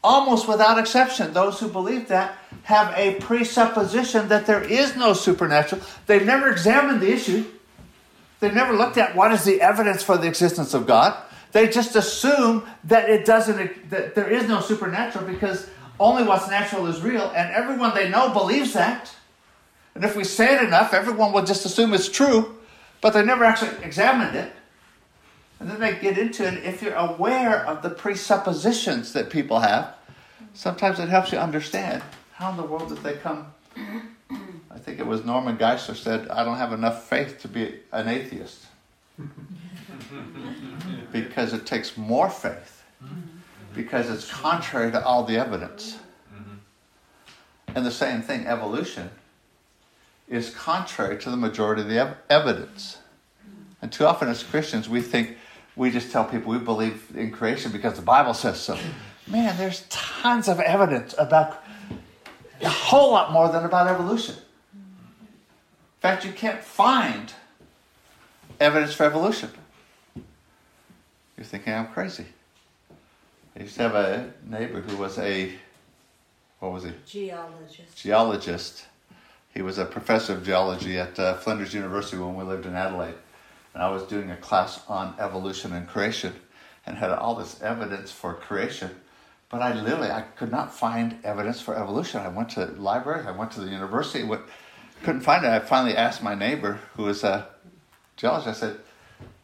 Almost without exception, those who believe that have a presupposition that there is no supernatural. They've never examined the issue. They've never looked at what is the evidence for the existence of God. They just assume that it doesn't that there is no supernatural because only what's natural is real, and everyone they know believes that. And if we say it enough, everyone will just assume it's true, but they never actually examined it. And then they get into it. If you're aware of the presuppositions that people have, sometimes it helps you understand how in the world did they come. I think it was Norman Geisler said, I don't have enough faith to be an atheist. because it takes more faith. Because it's contrary to all the evidence. Mm-hmm. And the same thing, evolution is contrary to the majority of the ev- evidence. And too often as Christians, we think we just tell people we believe in creation because the Bible says so. Man, there's tons of evidence about a whole lot more than about evolution. In fact, you can't find evidence for evolution. You're thinking I'm crazy. I used to have a neighbor who was a, what was he? Geologist. Geologist he was a professor of geology at uh, Flinders University when we lived in Adelaide. And I was doing a class on evolution and creation and had all this evidence for creation. But I literally, I could not find evidence for evolution. I went to the library, I went to the university, what, couldn't find it. I finally asked my neighbor, who was a geologist, I said,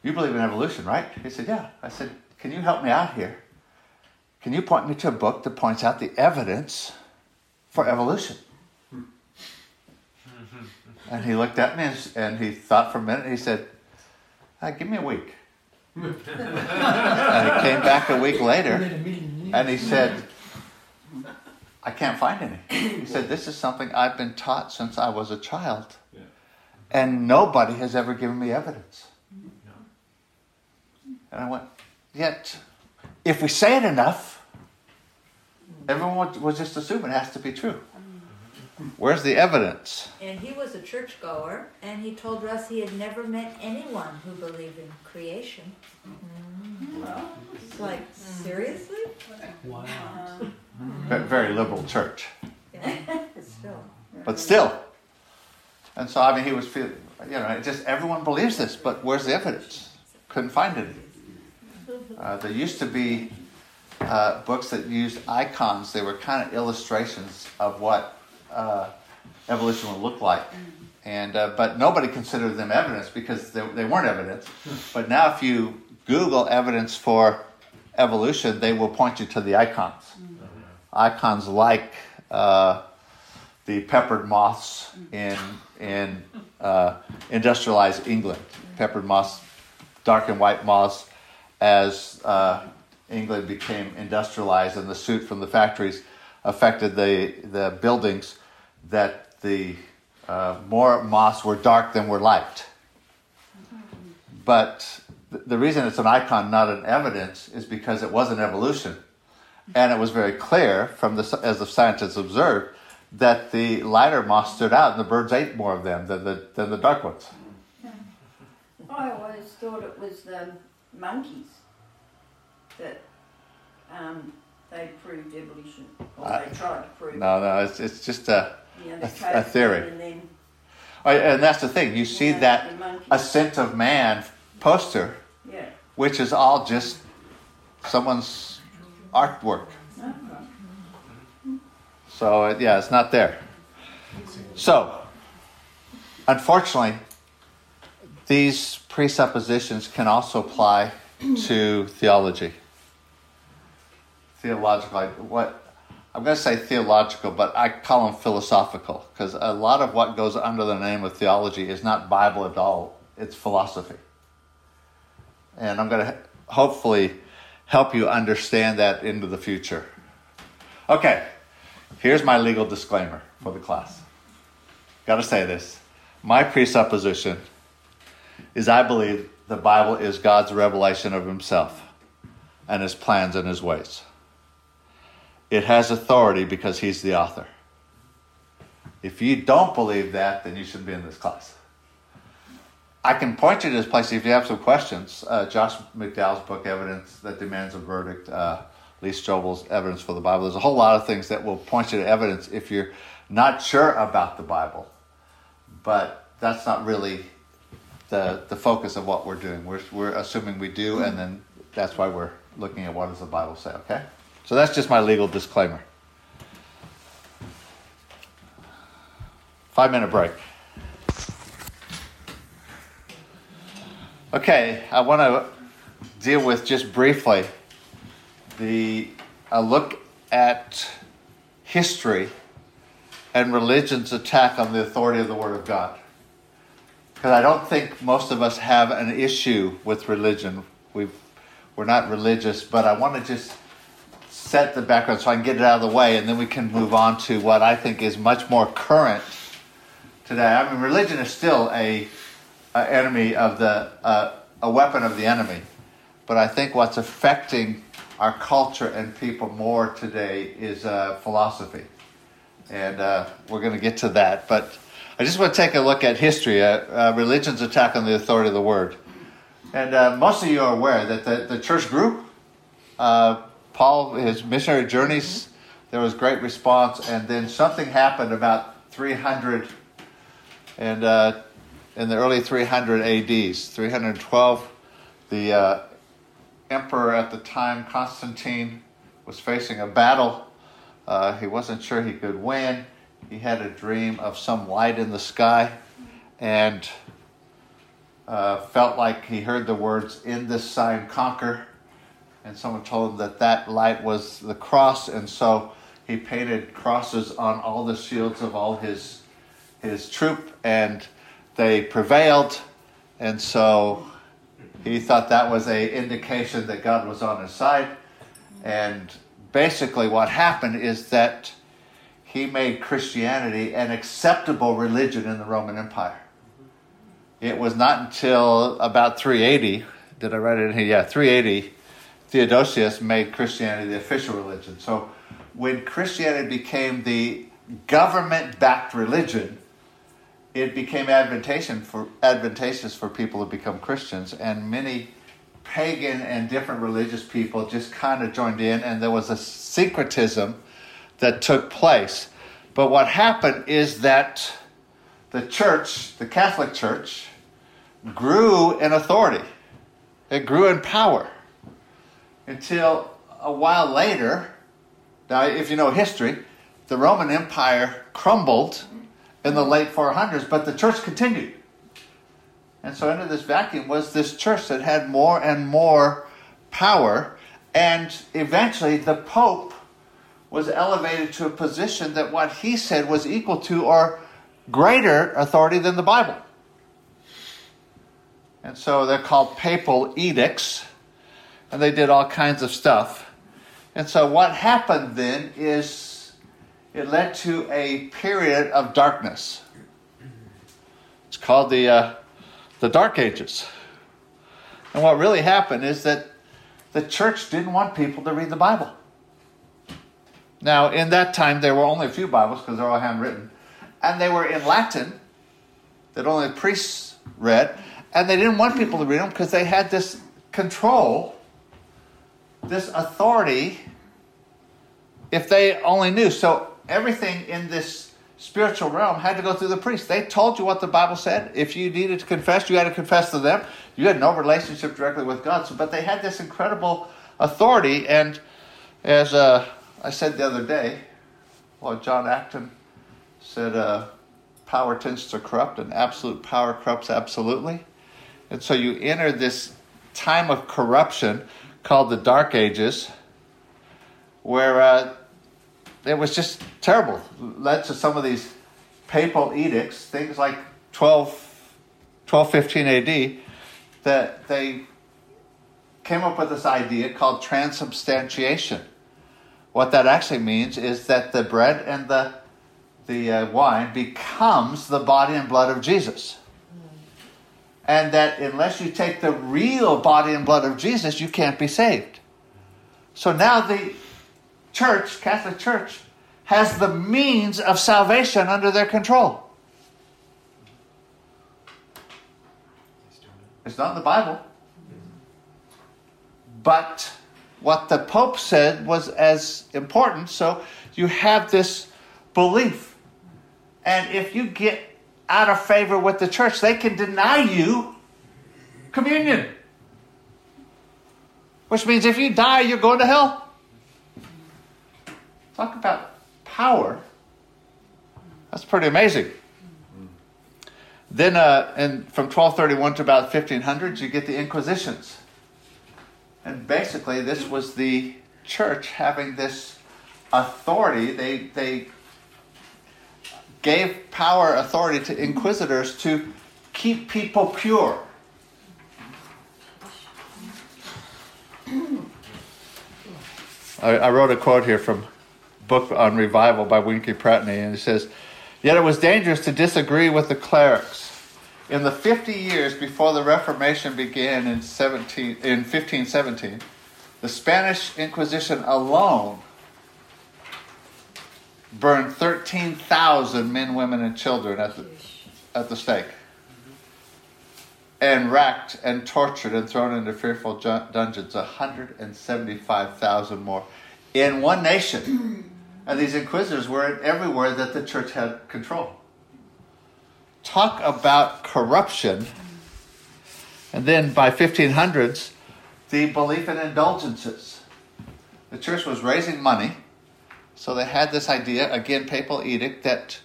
you believe in evolution, right? He said, yeah. I said, can you help me out here? Can you point me to a book that points out the evidence for evolution? Hmm. And he looked at me and, and he thought for a minute and he said, uh, Give me a week. and he came back a week later and he said, I can't find any. He said, This is something I've been taught since I was a child. And nobody has ever given me evidence. And I went, Yet, if we say it enough, everyone would just assume it has to be true. Where's the evidence? And he was a churchgoer, and he told us he had never met anyone who believed in creation. It's like, seriously? Wow. Ve- Very liberal church. Yeah, still. But still. And so, I mean, he was feeling, you know, just everyone believes this, but where's the evidence? Couldn't find any. Uh, there used to be uh, books that used icons, they were kind of illustrations of what uh, evolution would look like. And, uh, but nobody considered them evidence because they, they weren't evidence. But now, if you Google evidence for evolution, they will point you to the icons. Icons like uh, the peppered moths in in uh, industrialized England. Peppered moths, dark and white moths, as uh, England became industrialized and the soot from the factories affected the the buildings. That the uh, more moths were dark than were light. But th- the reason it's an icon, not an evidence, is because it was an evolution, and it was very clear from the as the scientists observed that the lighter moths stood out, and the birds ate more of them than the than the dark ones. I always thought it was the monkeys that um, they proved evolution, or I- they tried to prove. No, no, it's it's just a, you know, a a theory. And then, oh, and that's the thing. You see yeah, that ascent of man poster, Yeah. which is all just someone's artwork. Uh-huh. So uh, yeah, it's not there. So, unfortunately, these presuppositions can also apply to theology. Theological, what I'm going to say theological, but I call them philosophical because a lot of what goes under the name of theology is not Bible at all; it's philosophy. And I'm going to hopefully help you understand that into the future. Okay, here's my legal disclaimer for the class. Got to say this. My presupposition is I believe the Bible is God's revelation of Himself and His plans and His ways. It has authority because He's the author. If you don't believe that, then you shouldn't be in this class. I can point you to this place if you have some questions. Uh, Josh McDowell's book, Evidence That Demands a Verdict, uh, Lee Strobel's Evidence for the Bible. There's a whole lot of things that will point you to evidence if you're not sure about the Bible. But that's not really the, the focus of what we're doing. We're, we're assuming we do, and then that's why we're looking at what does the Bible say, okay? So that's just my legal disclaimer. Five minute break. Okay, I want to deal with just briefly the a look at history and religion's attack on the authority of the Word of God. Because I don't think most of us have an issue with religion. We've, we're not religious, but I want to just set the background so I can get it out of the way, and then we can move on to what I think is much more current today. I mean, religion is still a, a enemy of the uh, a weapon of the enemy, but I think what's affecting our culture and people more today is uh, philosophy, and uh, we're going to get to that. But I just want to take a look at history, uh, uh, religion's attack on the authority of the word, and uh, most of you are aware that the, the church grew. Uh, Paul, his missionary journeys, there was great response, and then something happened about 300 and uh, in the early 300 ADs, 312, the uh, emperor at the time, Constantine, was facing a battle. Uh, he wasn't sure he could win. He had a dream of some light in the sky and uh, felt like he heard the words, In this sign conquer. And someone told him that that light was the cross, and so he painted crosses on all the shields of all his his troop, and they prevailed. And so he thought that was a indication that God was on his side. And basically, what happened is that he made Christianity an acceptable religion in the Roman Empire. It was not until about 380, did I write it in here? Yeah, 380, Theodosius made Christianity the official religion. So when Christianity became the government backed religion, it became advantageous for, advantageous for people to become Christians, and many pagan and different religious people just kind of joined in, and there was a syncretism that took place. But what happened is that the church, the Catholic Church, grew in authority, it grew in power until a while later. Now, if you know history, the Roman Empire crumbled in the late 400s, but the church continued. And so, into this vacuum was this church that had more and more power, and eventually the Pope was elevated to a position that what he said was equal to or greater authority than the Bible. And so they're called papal edicts, and they did all kinds of stuff. And so what happened then is it led to a period of darkness. It's called the, uh, the Dark Ages. And what really happened is that the church didn't want people to read the Bible. Now, in that time, there were only a few Bibles because they're all handwritten, and they were in Latin that only priests read, and they didn't want people to read them because they had this control, this authority, if they only knew. So everything in this spiritual realm had to go through the priest. They told you what the Bible said. If you needed to confess, you had to confess to them. You had no relationship directly with God. So, but they had this incredible authority, and as uh, I said the other day, well, John Acton said, uh, power tends to corrupt, and absolute power corrupts absolutely. And so you enter this time of corruption called the Dark Ages, where uh, it was just terrible. Led to some of these papal edicts, things like 12, 1215 AD, that they came up with this idea called transubstantiation. What that actually means is that the bread and the the uh, wine becomes the body and blood of Jesus. And that unless you take the real body and blood of Jesus, you can't be saved. So now the church, Catholic Church, has the means of salvation under their control. It's not in the Bible. But what the Pope said was as important. So you have this belief. And if you get out of favor with the church, they can deny you communion. Which means if you die, you're going to hell. Talk about power. That's pretty amazing. Then, uh, and from 1231 to about 1500s, you get the Inquisitions. And basically, this was the church having this authority. They, they gave power, authority to inquisitors to keep people pure. I, I wrote a quote here from book on revival by Winkie Pratney, and it says, Yet it was dangerous to disagree with the clerics. In the 50 years before the Reformation began in, 17, in 1517, the Spanish Inquisition alone burned 13,000 men, women, and children at the, at the stake. And racked and tortured and thrown into fearful dungeons 175,000 more in one nation. And these inquisitors were everywhere that the church had control. Talk about corruption. And then by 1500s, the belief in indulgences. The church was raising money, so they had this idea, again, papal edict, that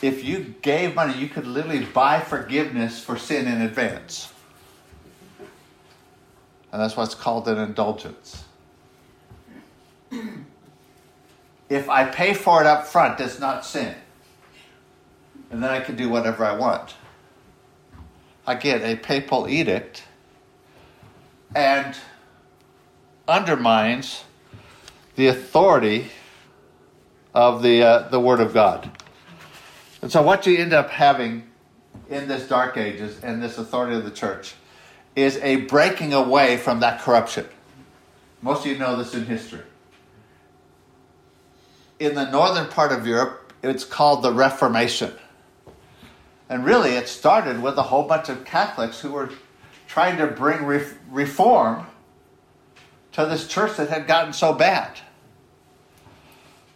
if you gave money, you could literally buy forgiveness for sin in advance. And that's what's called an indulgence. If I pay for it up front, it's not sin. And then I can do whatever I want. Again, a papal edict and undermines the authority of the, uh, the Word of God. And so, what you end up having in this Dark Ages and this authority of the church is a breaking away from that corruption. Most of you know this in history. In the northern part of Europe, it's called the Reformation. And really, it started with a whole bunch of Catholics who were trying to bring re- reform to this church that had gotten so bad.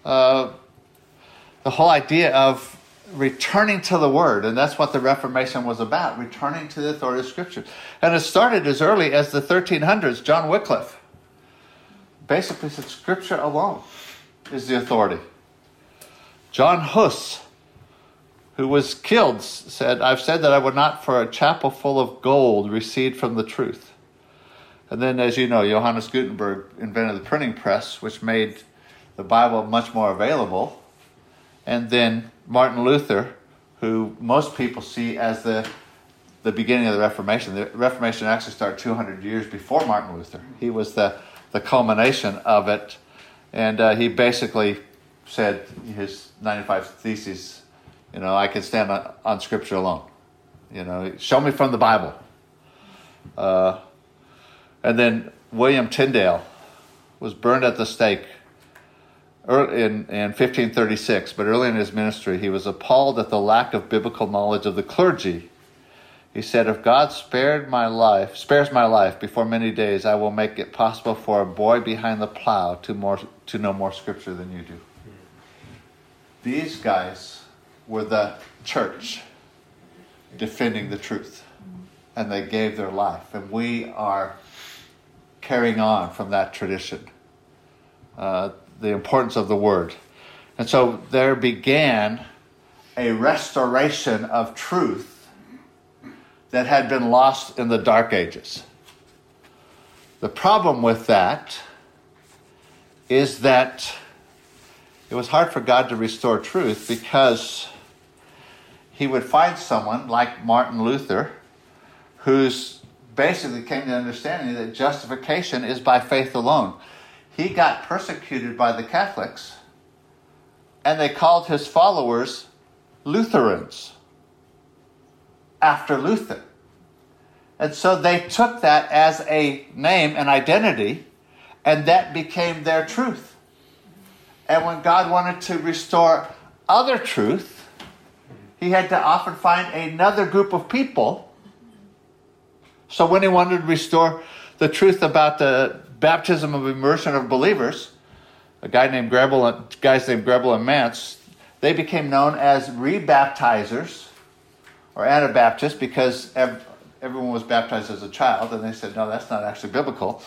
The whole idea of returning to the Word, and that's what the Reformation was about returning to the authority of Scripture. And it started as early as the 1300s. John Wycliffe basically said Scripture alone is the authority. John Huss, who was killed, said, I've said that I would not for a chapel full of gold recede from the truth. And then, as you know, Johannes Gutenberg invented the printing press, which made the Bible much more available. And then Martin Luther, who most people see as the the beginning of the Reformation. The Reformation actually started 200 years before Martin Luther. He was the, the culmination of it. And uh, he basically said his 95 Theses, you know, I can stand on, on Scripture alone. You know, show me from the Bible. Uh, and then William Tyndale was burned at the stake in, in 1536, but early in his ministry, he was appalled at the lack of biblical knowledge of the clergy. He said, If God spared my life, spares my life before many days, I will make it possible for a boy behind the plow to, more, to know more scripture than you do. These guys were the church defending the truth, and they gave their life. And we are carrying on from that tradition. Uh, the importance of the word. And so there began a restoration of truth that had been lost in the dark ages. The problem with that is that it was hard for God to restore truth because he would find someone like Martin Luther who's basically came to the understanding that justification is by faith alone he got persecuted by the Catholics, and they called his followers Lutherans after Luther. And so they took that as a name and identity, and that became their truth. And when God wanted to restore other truth, he had to often find another group of people. So when he wanted to restore the truth about the baptism of immersion of believers, a guy named Grebel, and guys named Grebel and Manz, they became known as rebaptizers or Anabaptists because everyone was baptized as a child, and they said, no, that's not actually biblical.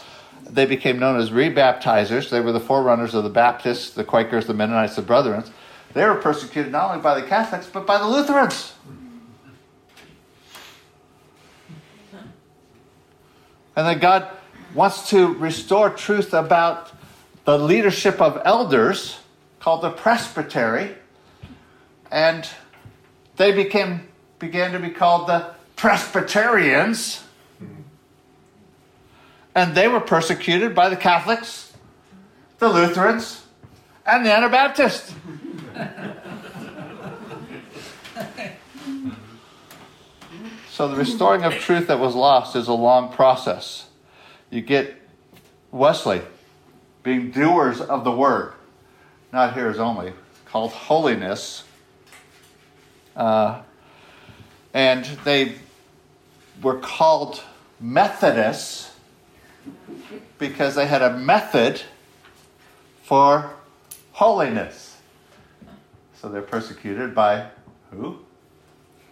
They became known as rebaptizers. They were the forerunners of the Baptists, the Quakers, the Mennonites, the Brethrens. They were persecuted not only by the Catholics, but by the Lutherans. And then God wants to restore truth about the leadership of elders called the presbytery. And they became, began to be called the Presbyterians. And they were persecuted by the Catholics, the Lutherans, and the Anabaptists. so the restoring of truth that was lost is a long process you get Wesley being doers of the word, not hearers only, called holiness. Uh, and they were called Methodists because they had a method for holiness. So they're persecuted by who?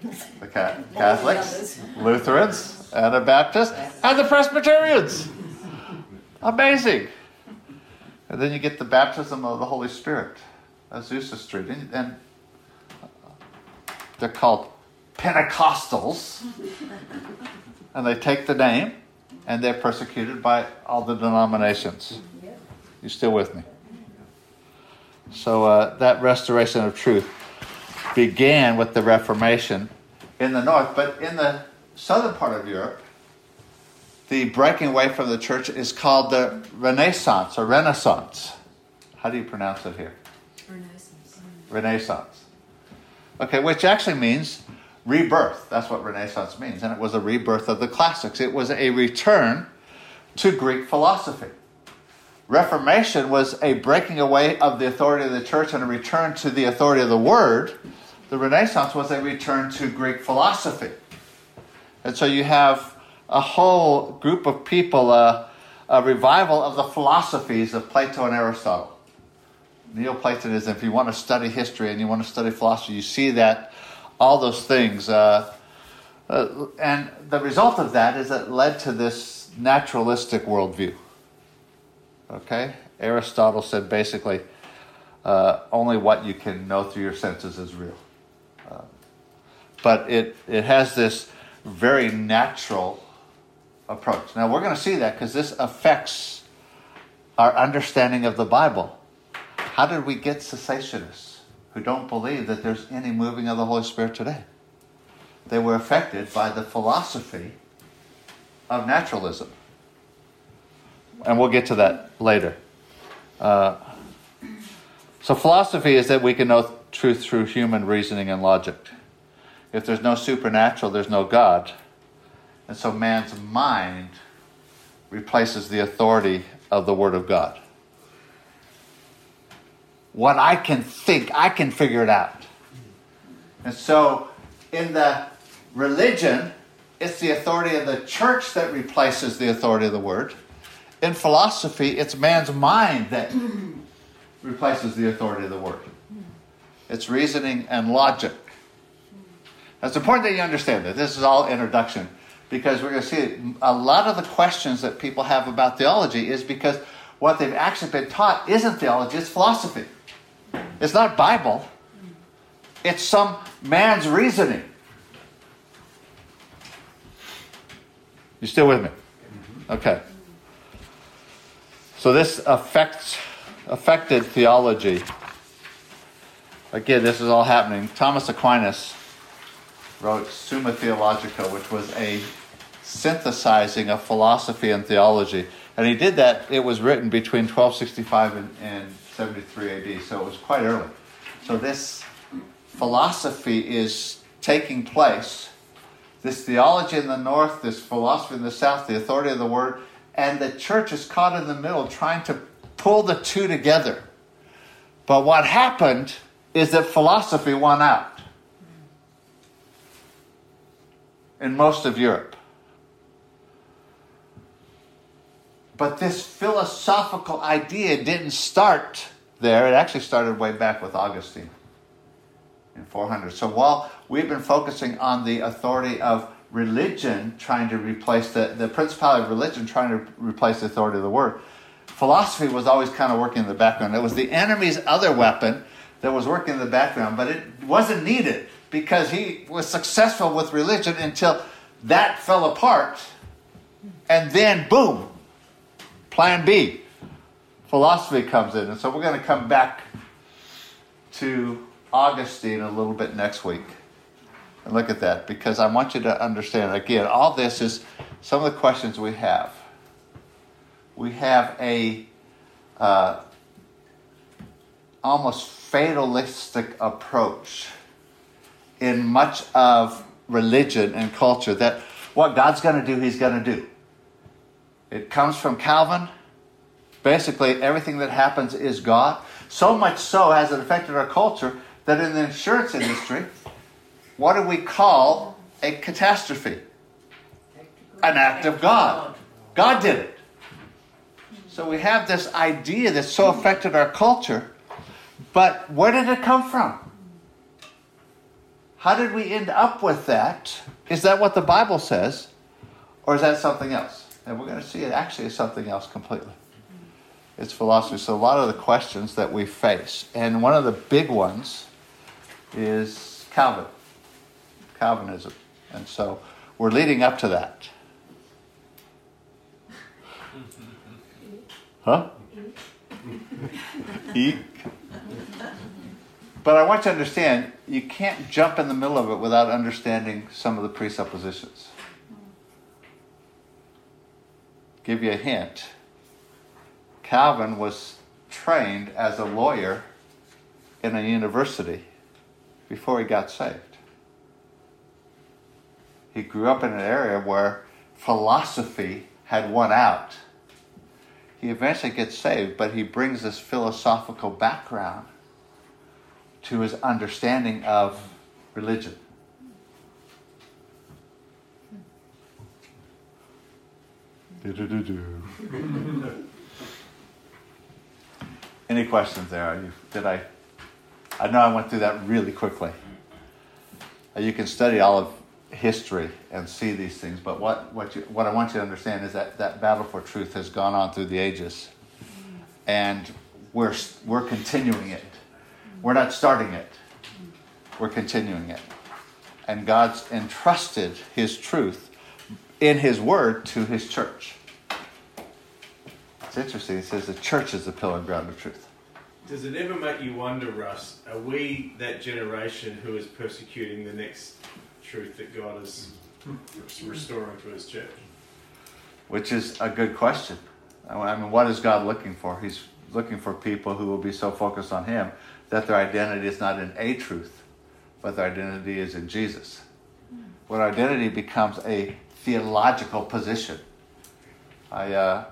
The Catholics, Lutherans, Anabaptists, and the Presbyterians. Amazing. And then you get the baptism of the Holy Spirit, Azusa Street. And, and they're called Pentecostals. and they take the name and they're persecuted by all the denominations. You still with me? So uh, that restoration of truth began with the Reformation in the north, but in the southern part of Europe, the breaking away from the church is called the Renaissance or Renaissance. How do you pronounce it here? Renaissance. Renaissance. Okay, which actually means rebirth. That's what Renaissance means. And it was a rebirth of the classics. It was a return to Greek philosophy. Reformation was a breaking away of the authority of the church and a return to the authority of the word. The Renaissance was a return to Greek philosophy. And so you have a whole group of people, uh, a revival of the philosophies of Plato and Aristotle. Neoplatonism, if you want to study history and you want to study philosophy, you see that all those things. Uh, uh, and the result of that is it led to this naturalistic worldview. Okay? Aristotle said basically uh, only what you can know through your senses is real. But it, it has this very natural approach. Now, we're going to see that because this affects our understanding of the Bible. How did we get cessationists who don't believe that there's any moving of the Holy Spirit today? They were affected by the philosophy of naturalism. And we'll get to that later. Uh, so, philosophy is that we can know truth through human reasoning and logic. If there's no supernatural, there's no God. And so, man's mind replaces the authority of the Word of God what I can think, I can figure it out. And so in the religion, it's the authority of the church that replaces the authority of the word. In philosophy, it's man's mind that replaces the authority of the word. It's reasoning and logic. It's important that you understand that. This is all introduction because we're going to see a lot of the questions that people have about theology is because what they've actually been taught isn't theology, it's philosophy. It's not Bible. It's some man's reasoning. You still with me? Mm-hmm. Okay. So this affects affected theology. Again, this is all happening. Thomas Aquinas wrote Summa Theologica, which was a synthesizing of philosophy and theology. And he did that, it was written between 1265 and, and 73 AD, so it was quite early. So this philosophy is taking place. This theology in the north, this philosophy in the south, the authority of the word, and the church is caught in the middle trying to pull the two together. But what happened is that philosophy won out in most of Europe. But this philosophical idea didn't start there. It actually started way back with Augustine in 400. So while we've been focusing on the authority of religion trying to replace the, the principality of religion trying to replace the authority of the word, philosophy was always kind of working in the background. It was the enemy's other weapon that was working in the background, but it wasn't needed because he was successful with religion until that fell apart. And then, boom, Plan B, philosophy comes in. And so we're going to come back to Augustine a little bit next week and look at that because I want you to understand again, all this is some of the questions we have. We have a uh, almost fatalistic approach in much of religion and culture that what God's going to do, He's going to do. It comes from Calvin. Basically, everything that happens is God. So much so has it affected our culture that in the insurance industry, what do we call a catastrophe? An act of God. God did it. So we have this idea that's so affected our culture, but where did it come from? How did we end up with that? Is that what the Bible says, or is that something else? And we're going to see it actually is something else completely. It's philosophy. So a lot of the questions that we face, and one of the big ones is Calvin, Calvinism. And so we're leading up to that. Huh? Eek. But I want you to understand, you can't jump in the middle of it without understanding some of the presuppositions. Give you a hint. Calvin was trained as a lawyer in a university before he got saved. He grew up in an area where philosophy had won out. He eventually gets saved, but he brings this philosophical background to his understanding of religion. Any questions there? Are you, did I? I know I went through that really quickly. Uh, You can study all of history and see these things, but what, what, you, what I want you to understand is that that battle for truth has gone on through the ages. And we're, we're continuing it. We're not starting it, we're continuing it. And God's entrusted His truth in His Word to His church. It's interesting. He says the church is the pillar and ground of truth. Does it ever make you wonder, Russ? Are we that generation who is persecuting the next truth that God is restoring to His church? Which is a good question. I mean, what is God looking for? He's looking for people who will be so focused on Him that their identity is not in a truth, but their identity is in Jesus. When identity becomes a theological position. I, uh,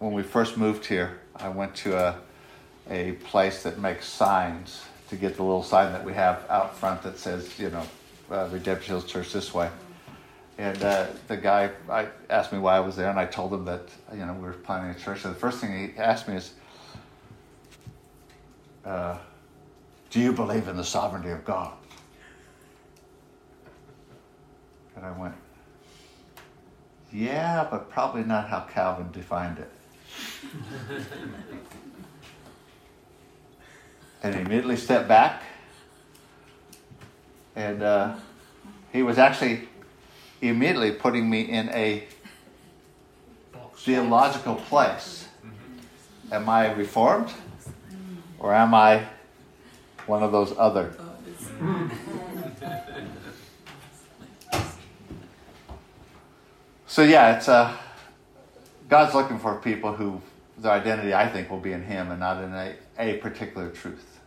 when we first moved here, I went to a, a place that makes signs to get the little sign that we have out front that says, you know, uh, Redemption Hills Church this way. And uh, the guy I asked me why I was there, and I told him that you know we were planning a church. And the first thing he asked me is, uh, "Do you believe in the sovereignty of God?" And I went, "Yeah, but probably not how Calvin defined it." and he immediately stepped back, and uh, he was actually immediately putting me in a theological place. Am I reformed? Or am I one of those other? So yeah, it's uh, God's looking for people who their identity, I think, will be in Him and not in a, a particular truth.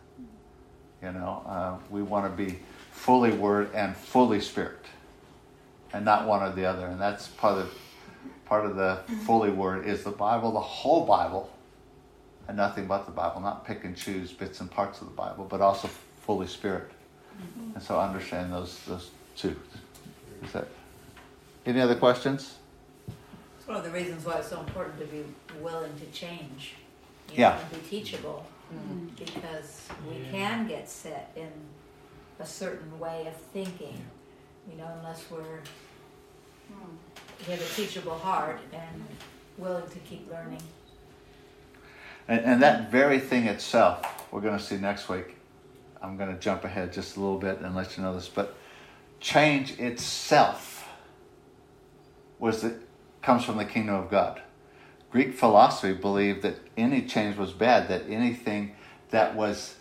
You know, uh, we want to be fully Word and fully Spirit and not one or the other. And that's part of part of the fully word is the Bible, the whole Bible, and nothing but the Bible, not pick and choose bits and parts of the Bible, but also fully Spirit. Mm-hmm. And so understand those those two. Is that any other questions? It's one of the reasons why it's so important to be willing to change. You Yeah. know, and be teachable. Mm-hmm. Because we Yeah. can get set in a certain way of thinking, you know, unless we're, hmm. we have a teachable heart and willing to keep learning. And, and that very thing itself, we're going to see next week. I'm going to jump ahead just a little bit and let you know this, but change itself was the, comes from the kingdom of God. Greek philosophy believed that any change was bad, that anything that was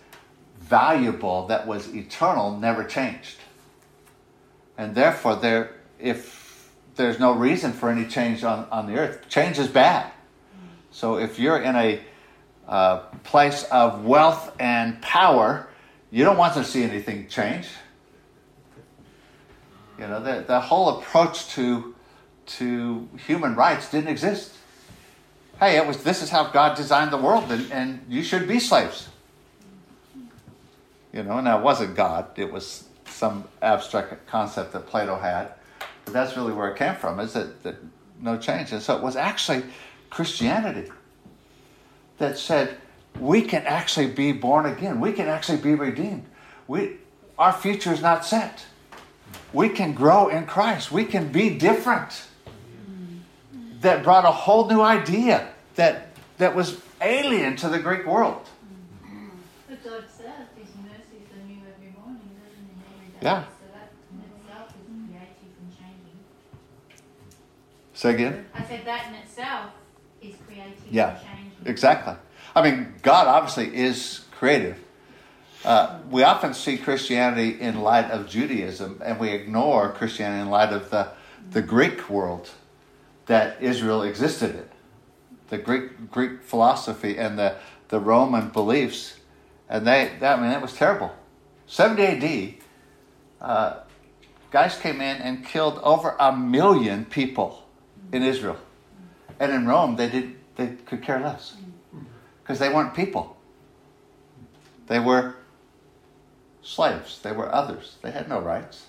valuable, that was eternal, never changed. And therefore, there, if there's no reason for any change on, on the earth, change is bad. So if you're in a uh, place of wealth and power, you don't want to see anything change. You know, the, the whole approach to, to human rights didn't exist. Hey, it was this is how God designed the world, and, and you should be slaves. You know, now it wasn't God, it was some abstract concept that Plato had. But that's really where it came from, is that, that no change. And so it was actually Christianity that said we can actually be born again. We can actually be redeemed. We, our future is not set. We can grow in Christ. We can be different. That brought a whole new idea that, that was alien to the Greek world. But God says His mercies are new every morning, doesn't He? Yeah. So that in itself is creative and changing. Say again? I said that in itself is creating Yeah. Exactly. I mean, God obviously is creative. Uh, we often see Christianity in light of Judaism, and we ignore Christianity in light of the, the Greek world that Israel existed in. The Greek Greek philosophy and the, the Roman beliefs, and they that I mean it was terrible. 70 A.D. Uh, guys came in and killed over a million people in Israel, and in Rome they did they could care less because they weren't people. They were slaves. They were others. They had no rights.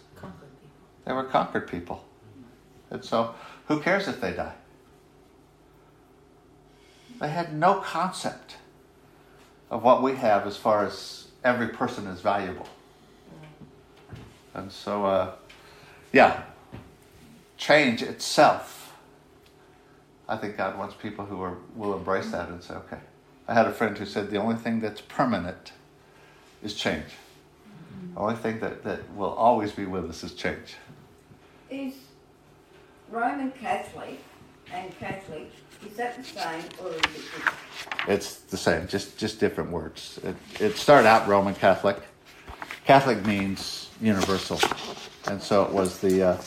They were conquered people. And so, who cares if they die? They had no concept of what we have as far as every person is valuable. And so, uh, yeah, change itself. I think God wants people who are, will embrace that and say, okay. I had a friend who said the only thing that's permanent is change. The only thing that, that will always be with us is change. Is Roman Catholic and Catholic, is that the same or is it different? It's the same, just just different words. It, it started out Roman Catholic. Catholic means universal, and so it was the uh,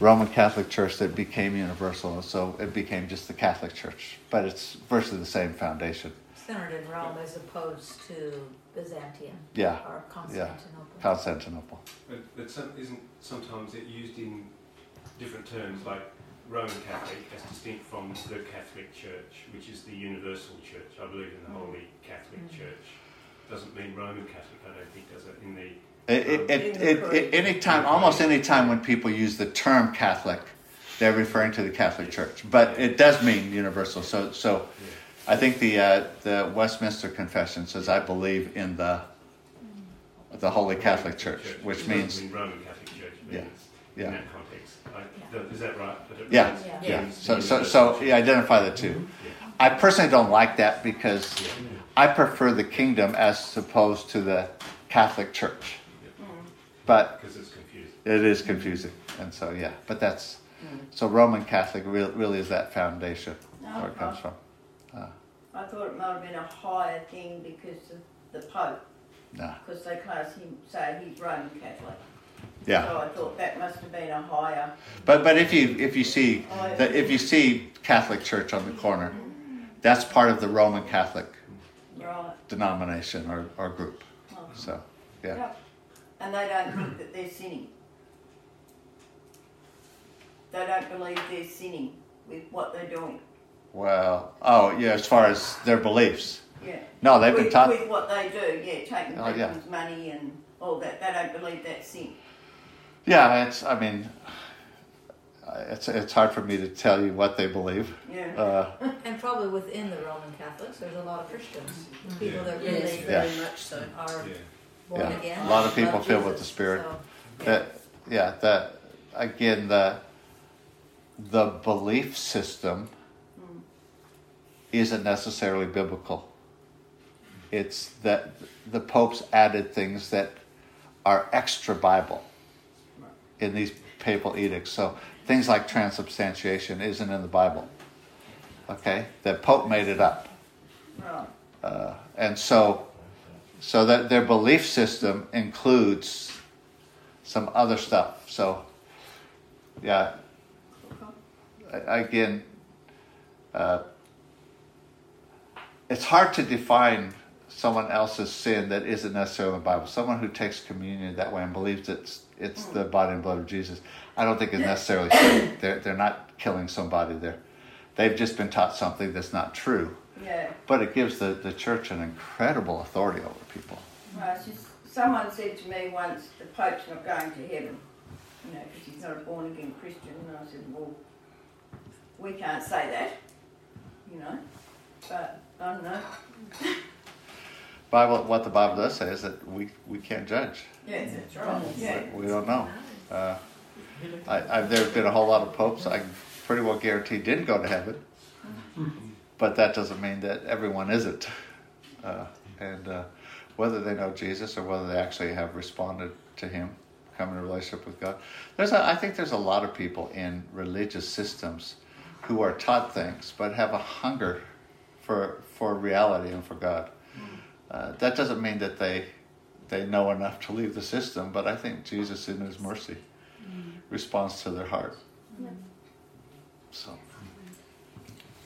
Roman Catholic Church that became universal, and so it became just the Catholic Church. But it's virtually the same foundation. Centered in Rome as opposed to Byzantium Yeah, or Constantinople. Constantinople. But, but some, isn't sometimes it used in different terms, like Roman Catholic as distinct from the Catholic Church, which is the universal church. I believe in the Holy Catholic Mm. Church. Doesn't mean Roman Catholic, I don't think, does it? In the It, it, it, it, it, anytime, almost any time when people use the term Catholic, they're referring to the Catholic Church, but it does mean universal. So, so I think the uh, the Westminster Confession says, "I believe in the the Holy Catholic Church," which means doesn't Roman Catholic Church. Yeah. Yeah. In that context, Yeah. is that right? Yeah. Yeah. yeah. So, so, so church? you identify the two. I personally don't like that because I prefer the kingdom as opposed to the Catholic Church, but Because it's confusing. it is confusing, and so yeah. But that's mm. so Roman Catholic really, really is that foundation No, where it comes I- from. Uh, I thought it might have been a higher thing because of the Pope, No, because they class him, say he's Roman Catholic. yeah. So I thought that must have been a higher. But but if you if you see oh, that if you see Catholic Church on the corner, that's part of the Roman Catholic Right. denomination or, or group. Oh. So yeah. Yep. And they don't think that they're sinning. They don't believe they're sinning with what they're doing. Well, oh yeah, as far as their beliefs. Yeah. No, they've been with, taught. with what they do, yeah, taking Oh, yeah. people's money and all that. They don't believe that's sin. Yeah, it's. I mean, it's it's hard for me to tell you what they believe. Yeah. Uh, And probably within the Roman Catholics, there's a lot of Christians, people that Yes, really very much so. are Yeah. Born Yeah. again. A lot of people filled with the Spirit. So, that yeah, that again the the belief system isn't necessarily biblical. It's that the popes added things that are extra Bible in these papal edicts. So things like transubstantiation isn't in the Bible. Okay, the pope made it up uh, and so so that their belief system includes some other stuff. So yeah. Again uh, it's hard to define someone else's sin that isn't necessarily in the bible. Someone who takes communion that way and believes it's it's the body and blood of jesus i don't think it's necessarily sin. they're, they're not killing somebody there. They've just been taught something that's not true Yeah. but it gives the, the church an incredible authority over people. Well, it's just, someone said to me once, the Pope's not going to heaven, you know, because he's not a born again Christian. And I said, well, we can't say that, you know, but I don't know. Bible, what the Bible does say is that we, we can't judge. Yes, that's right. Yeah. We, we don't know. Uh, I, I, there's been a whole lot of popes I pretty well guarantee didn't go to heaven, but that doesn't mean that everyone isn't. Uh, and uh, whether they know Jesus or whether they actually have responded to Him, come in a relationship with God. There's a, I think there's a lot of people in religious systems who are taught things, but have a hunger for for reality and for God. Uh, that doesn't mean that they they know enough to leave the system, but I think Jesus, in His mercy, responds to their heart. So,